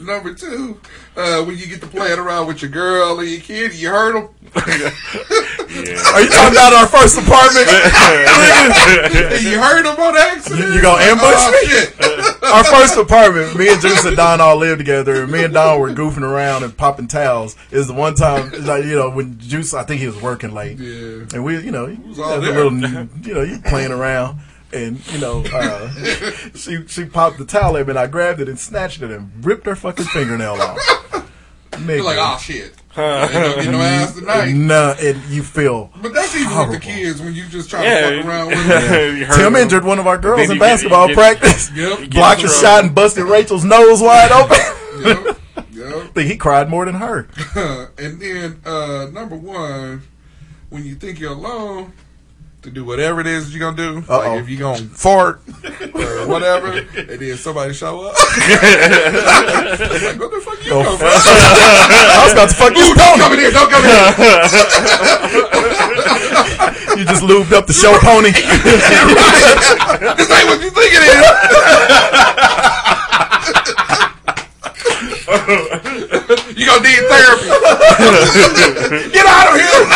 Number two, uh, when you get to playing around with your girl and your kid, you hurt them. Are you talking about our first apartment? you hurt them on accident. You- you gonna ambush oh, me? Shit. our first apartment, me and Juice and Don all lived together, and me and Don were goofing around and popping towels. Is the one time, like you know, when Juice, I think he was working late, Yeah. and we, you know, he was was all a little, you know, you playing around. And you know, uh, she she popped the towel at me, and I grabbed it and snatched it and ripped her fucking fingernail off. Nigga. You're like, oh shit. Ain't gonna get no ass tonight. Nah, and you feel But that's even with the kids when you just try Yeah. to fuck around with them. You Tim him. injured one of our girls Then in you get- basketball get- practice. Yep. Blocked a thrown. shot and busted Rachel's nose wide open. Yep. Yep. think he cried more than her. and then uh, number one, when you think you're alone to do whatever it is you're gonna do, Uh-oh. like if you're gonna fart or whatever, and then somebody show up, like, what the fuck you for? I was about to fuck you. don't come in here, don't come in here. You just lubed up the show pony. this ain't what you think it is. You gonna need therapy. Get out of here,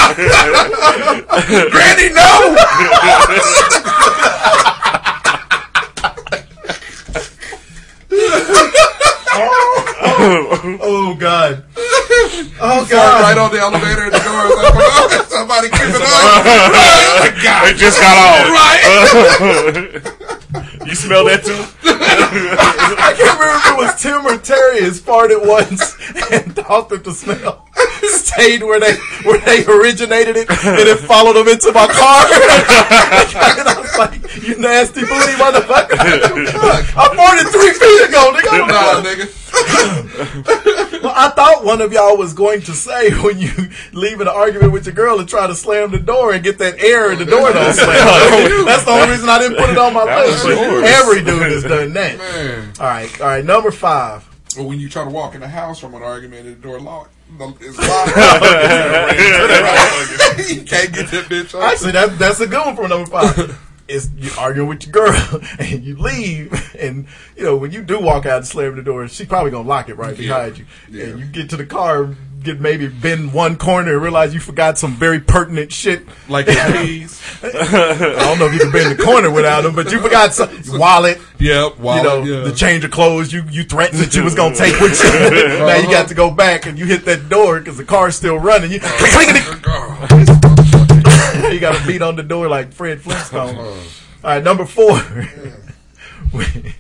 Granny. No. oh God. Oh Fart right on the elevator and the door is open. Oh, somebody creeping up. Oh, God. It just got off. Right. You smell that too? I can't remember if it was Tim or Terry has farted once and thought that the smell stayed where they where they originated it and it followed them into my car. and I was like, you nasty booty motherfucker. I farted three feet ago, nigga. Nah, nigga. Well, I thought one of y'all was going to say when you leave an argument with your girl and try to slam the door and get that air in the door don't slam. That's the only reason I didn't put it on my That list. Every dude has done that. Man. All right, all right. Number five. Or when you try to walk in the house from an argument and the door locked, the- it's locked. you can't get that bitch off. Actually, that, that's a good one for number five. Is you arguing with your girl and you leave, and you know when you do walk out and slam the door, she's probably gonna lock it right behind you. Yeah. And you get to the car, get maybe bend one corner, and realize you forgot some very pertinent shit. like your keys. I don't know if you can bend the corner without them, but you forgot some wallet. Yep. You know, yeah. the change of clothes you you threatened that you was gonna take with you. now you got to go back and you hit that door because the car's still running. You you got to beat on the door like Fred Flintstone. All right, number four. when,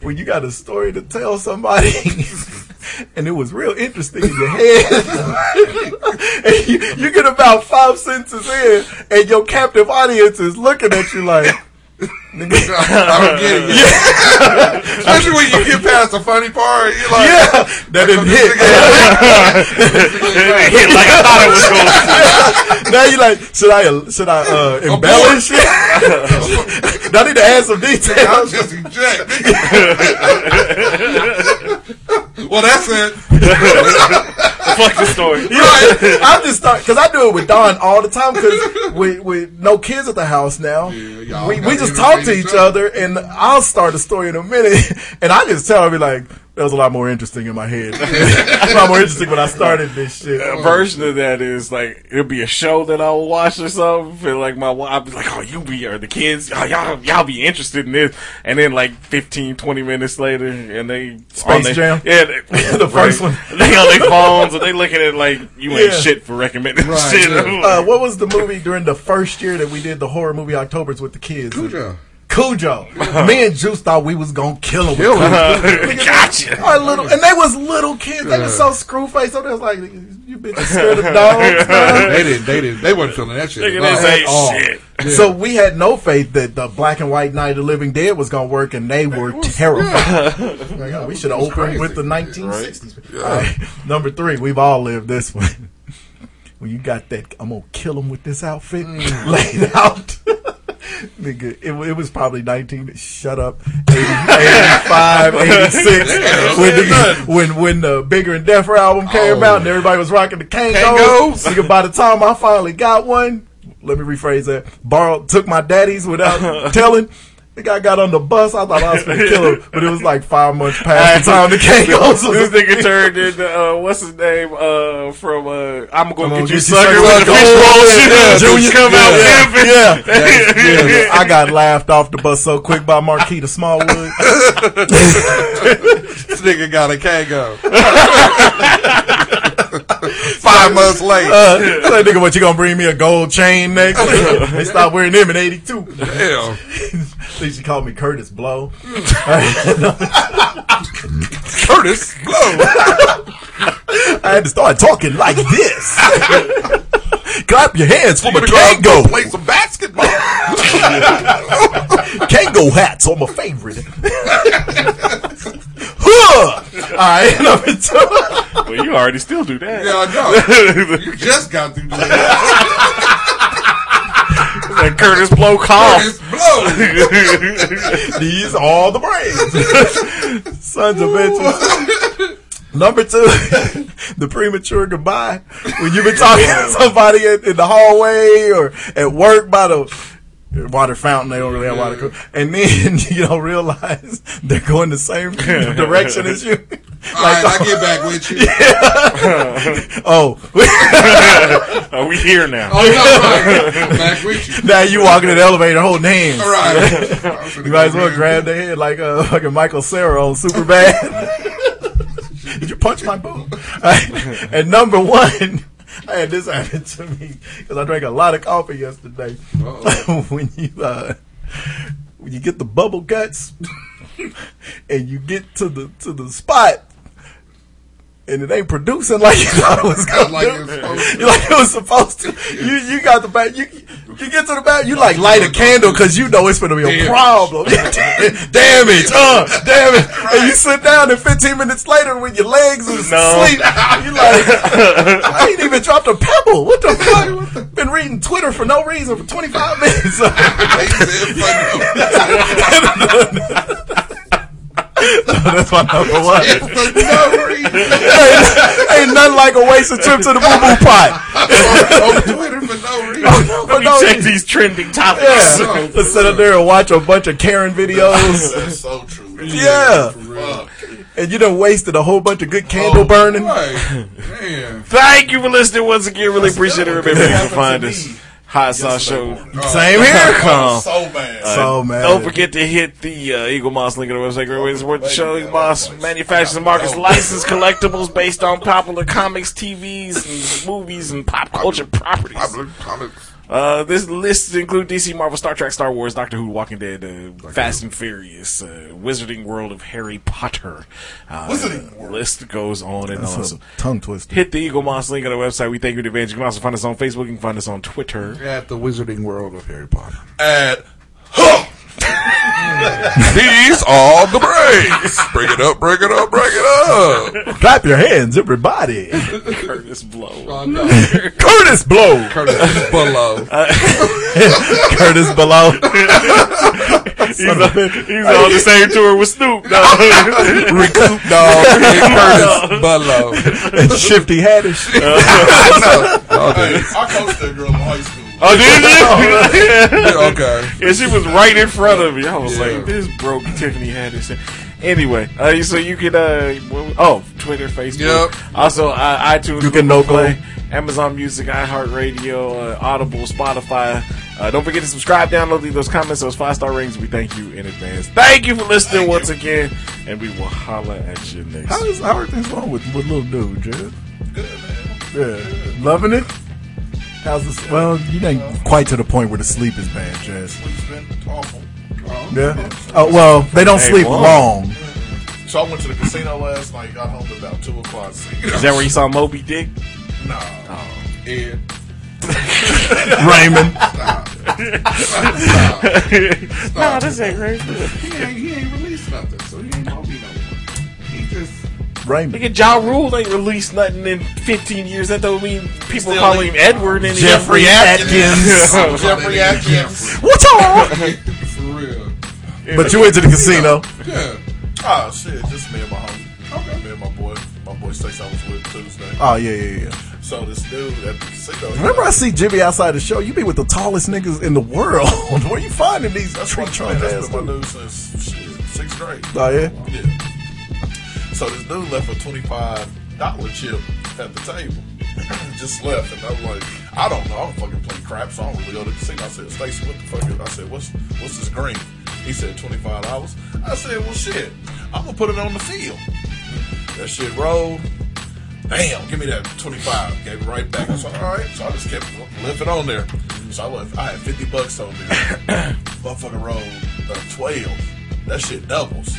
when you got a story to tell somebody and it was real interesting in your head. and you, you get about five sentences in, and your captive audience is looking at you like. I'm getting it. Yeah. Especially when you get past the funny part, you're like, yeah, that didn't hit. it hit like I thought it was going to. now you're like, should I should I uh, embellish it? Do I need to add some details. I'll just eject. well, that's it. Fuck the story. Right. I'm just start because I do it with Don all the time because with with no kids at the house now, y'all we, we just talk to each each other, and I'll start a story in a minute, and I just tell her be like, that was a lot more interesting in my head. a lot more interesting when I started this shit. A version of that is like it'll be a show that I'll watch or something. Feel like my wife, I'll be like, "Oh, you be or the kids, oh, y'all y'all be interested in this," and then like 15, 20 minutes later, and they Space on their- Jam? yeah, they, The first one. they on their phones and they looking at it like you ain't Yeah. shit for recommending Right, shit. yeah. Uh, what was the movie during the first year that we did the horror movie October's with the kids? Cujo. Cujo. Me and Juice thought we was gonna kill him. Kill him. gotcha. Our little, and they was little kids. They was so screw faced. So they was like, "You bitches scared of dogs." man?" They didn't. They didn't. They wasn't feeling that shit. Look at at all. this, ain't At all. shit. Yeah. So we had no faith that the black and white Night of the Living Dead was gonna work, and they were terrified. Like, oh, we should have opened crazy. with the 1960s. All right. Number three, we've all lived this one. when you got that, I'm gonna kill him with this outfit Mm. laid out. Nigga, it, it was probably 19, shut up, 80, 85, 86, when, the, when, when the Bigger and Deffer album came Oh. out and everybody was rocking the Kangos. Kangos. Nigga, by the time I finally got one, let me rephrase that, borrowed, took my daddy's without telling. The guy got on the bus. I thought I was to kill him, but it was like five months past the time the Kangos this nigga turned into uh, what's his name uh, from uh, I'm gonna gonna get you get you sucker with the the fish gold. bowl shit. Yeah, Junior come out Yeah. Yeah. Yeah, I got laughed off the bus so quick by Marquita Smallwood. This nigga got a Kango. Five months late. Uh, like, nigga, what you gonna bring me a gold chain next? they stopped wearing them in '82. Damn. They used to call me Kurtis Blow. Kurtis, blow. I had to start talking like this. Clap your hands for my Gonna go out and go Kango. play some basketball. Kango hats are my favorite. huh! All right, number two. Well, you already still do that. Yeah, I know. You just got through doing that. That Kurtis Blow cough. Kurtis, blow. These are the brains. Sons of bitches. Number two, the premature goodbye. When you've been talking to somebody in, in the hallway or at work by the water fountain, they don't really have water, and then you don't realize they're going the same direction as you. All right, I get back with you. oh, Are we here now? Oh, no, right. Back with you. now you walking in the elevator holding hands. All right. You might as well grab their head like uh, like a Michael Cera on Superbad. Did you punch my boob? Alright, And number one, I had this happen to me because I drank a lot of coffee yesterday. when you uh, when you get the bubble guts and you get to the to the spot. And it ain't producing like you thought it was gonna Like do. it was supposed to. You like it was supposed to. You you got the back. You you get to the back. You like light a candle because you know it's gonna be a problem. damage, uh, damage. And you sit down, and 15 minutes later, when your legs is No. asleep, you like, I ain't even dropped a pebble. What the fuck? Been reading Twitter for no reason for 25 minutes. That's my number one. For no reason. ain't, ain't nothing like a wasted trip to the boo boo pot. On Twitter for no reason. Oh, Let me no check reason. these trending topics. Yeah. Let's sit up there and watch a bunch of Karen videos. That's so true. Yeah. Fuck. And you done wasted a whole bunch of good candle oh, burning. Right. Man. Thank you for listening once again. Really appreciate it. Remember, you can find us. Hot Sauce Show. Same here. Com. So bad. So man. Don't forget to hit the uh, Eaglemoss link on the website. Great way to support the show. Eaglemoss manufactures and markets licensed collectibles based on popular comics, TVs, and movies, and pop culture properties. Public comics. Uh, this list include DC, Marvel, Star Trek, Star Wars, Doctor Who, Walking Dead, uh, Fast and Furious, uh, Wizarding World of Harry Potter. Uh, Wizarding World. List goes on and That's on. a So tongue twister. hit the Eaglemoss link on the website. We thank you in advance. You can also find us on Facebook. You can find us on Twitter. At the Wizarding World of Harry Potter. At These are the breaks. Break it up, break it up, break it up. Clap your hands, everybody. Kurtis Blow. Oh, Kurtis Blow. Curtis below. Kurtis Blow. He's, on, he's on the same tour with Snoop. dog. Recoup dog and Kurtis Blow. and Shifty Haddish. Oh, hey, dude. I coached that girl in high school. Oh, did you? Yeah, okay. And she was right in front of me. I was like, this broke Tiffany Haddish. Anyway, uh, so you can, uh, oh, Twitter, Facebook. Yep. Also, uh, iTunes, You can Google no Play. Amazon Music, iHeartRadio, uh, Audible, Spotify. Uh, don't forget to subscribe, download, leave those comments, those five star ratings. We thank you in advance. Thank you for listening once again, and we will holla at you next. How, is, how are things going with, with little dude, Jared? Good, man. Yeah. Loving it? How's this? Well, you ain't quite to the point where the sleep is bad, Jazz. Sleep's been awful. Yeah. Oh well, they don't sleep well. long. So I went to the casino last night. Got home about two o'clock. Is that where you saw Moby Dick? Nah. Oh. Ed. Raymond. No, this ain't right. He ain't, he ain't released nothing, so he ain't Raymond. Look at Ja Rule ain't released nothing in 15 years. That don't mean people Still call him Edward and Jeffrey Atkins. Jeffrey Atkins. What's up? For real. But you went to the casino. Yeah. Oh shit, just me and my homie. Okay. Me and my boy. My boy Stace I was with Tuesday. Oh yeah, yeah, yeah. So this dude at the casino. he Remember, I see Jimmy outside the show. You be with the tallest niggas in the world. Where you finding these That's tree what trunk That's ass been my dudes? dude since shit, sixth grade. Oh yeah. Yeah. So this dude left a twenty five dollar chip at the table. Just left, and I'm like, I don't know. I don't fucking playing crap, so I don't really go to the casino. I said, Stacy, what the fuck? Is, I said, what's what's this green? He said twenty five dollars. I said, well, shit, I'm gonna put it on the field. That shit rolled. Bam, give me that 25. Gave it right back. I said, all right. So I just kept left it on there. So I left. I had 50 bucks on there. Motherfucker rolled uh, 12. That shit doubles.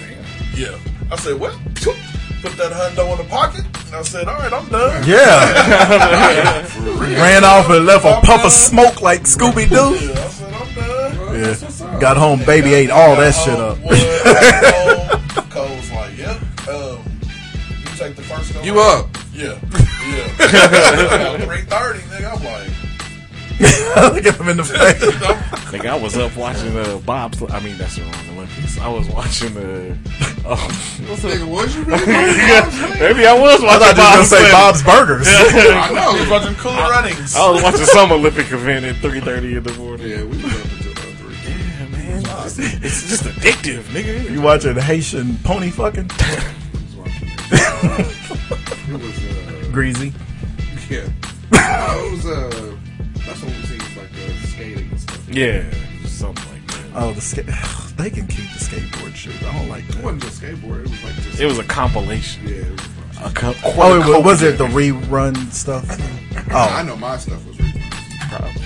Damn. Yeah. I said, well, put that hundo in the pocket. And I said, all right, I'm done. Yeah. Ran off and left a puff of smoke like Scooby Doo. Yeah, I said, I'm done. Yeah. Got home, baby ate all that shit up. up. Cole's like, yep. Um, you take the first go. You up? Yeah. Yeah. 330, nigga. I'm like, Look at him in the face. Like I was up watching uh, Bob's. I mean, that's the wrong Olympics. I was watching uh, oh, what's Nigga, up? was you really? Maybe I was I watching thought you Bob's. gonna say Bob's Burgers. I know. I was watching Cool Runnings. I was watching some Olympic event at three thirty in the morning. Yeah, we was up until about three. Yeah, man, it's, it's just addictive, nigga. You watching Haitian pony fucking? It was, uh, Greasy. yeah. No, it was, uh, that's what we see, like, uh, skating and stuff. Yeah, something like that. Oh, the skate. They can keep the skateboard shit. I don't like It that. wasn't just skateboard, it was like just. It was a compilation. yeah, it was a bunch. A co- Oh, it was, was it the rerun stuff? Oh I Oh, know my stuff was really Probably.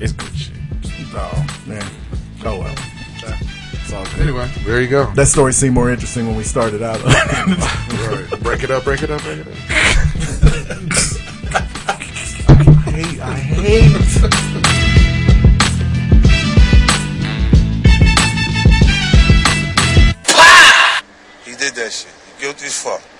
It's good shit. oh man. Oh well. It's all good. Anyway, there you go. That story seemed more interesting when we started out. Right. Break it up, break it up, break it up. Hate. I hate. He did that shit. He guilty as fuck.